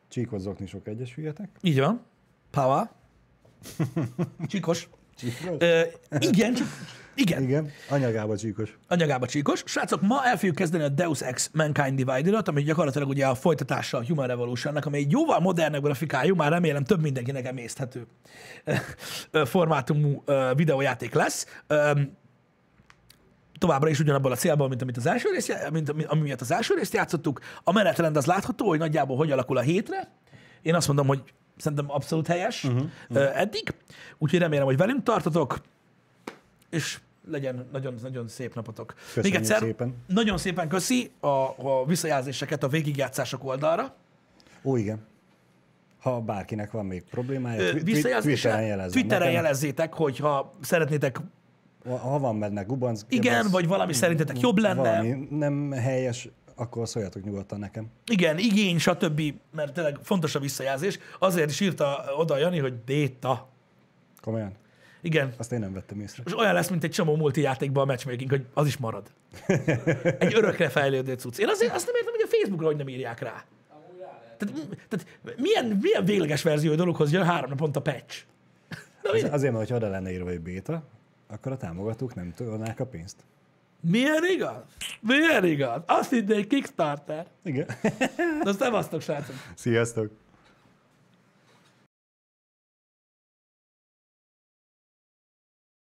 [SPEAKER 2] Csíkozzokni sok egyesüljetek.
[SPEAKER 1] Így van. Power. Csíkos.
[SPEAKER 2] Csíkos?
[SPEAKER 1] Ö, igen, csak, igen,
[SPEAKER 2] Igen, anyagába csíkos.
[SPEAKER 1] anyagába csíkos. Srácok, ma el fogjuk kezdeni a Deus Ex Mankind Divided-ot, ami gyakorlatilag ugye a folytatása a Human Revolutionnak, ami egy jóval modernebb grafikájú, már remélem több mindenkinek emészthető formátumú videójáték lesz. Továbbra is ugyanabban a célban, mint amit az első rész, mint ami miatt az első részt játszottuk. A menetrend az látható, hogy nagyjából hogy alakul a hétre. Én azt mondom, hogy szerintem abszolút helyes uh-huh, uh-huh. eddig. Úgyhogy remélem, hogy velünk tartotok, és legyen nagyon, nagyon szép napotok.
[SPEAKER 2] Köszönjük
[SPEAKER 1] Még egyszer,
[SPEAKER 2] szépen.
[SPEAKER 1] nagyon szépen köszi a, a visszajelzéseket a végigjátszások oldalra.
[SPEAKER 2] Ó, igen. Ha bárkinek van még problémája,
[SPEAKER 1] Visszajelzése,
[SPEAKER 2] Twitteren jelezzem
[SPEAKER 1] Twitteren jelezzétek, hogyha szeretnétek,
[SPEAKER 2] Ha van benne gubanc,
[SPEAKER 1] igen, vagy valami szerintetek jobb lenne.
[SPEAKER 2] valami nem helyes, akkor szóljatok nyugodtan nekem.
[SPEAKER 1] Igen, igény, stb., mert tényleg fontos a visszajelzés. Azért is írta oda Jani, hogy béta.
[SPEAKER 2] Komolyan?
[SPEAKER 1] Igen.
[SPEAKER 2] Azt én nem vettem észre.
[SPEAKER 1] És olyan lesz, mint egy csomó multijátékban a matchmaking, hogy az is marad. Egy örökre fejlődő cucc. Én azért azt nem értem, hogy a Facebookra hogy nem írják rá. Tehát, tehát milyen, milyen végleges verzió a dologhoz jön három naponta patch? Na,
[SPEAKER 2] Az-. Azért, mert ha oda lenne írva, hogy béta, akkor a támogatók nem tudnák a pénzt.
[SPEAKER 1] Milyen igaz? Milyen igaz? Azt hitt, egy Kickstarter.
[SPEAKER 2] Igen.
[SPEAKER 1] Nem aztok, srácok.
[SPEAKER 2] Sziasztok!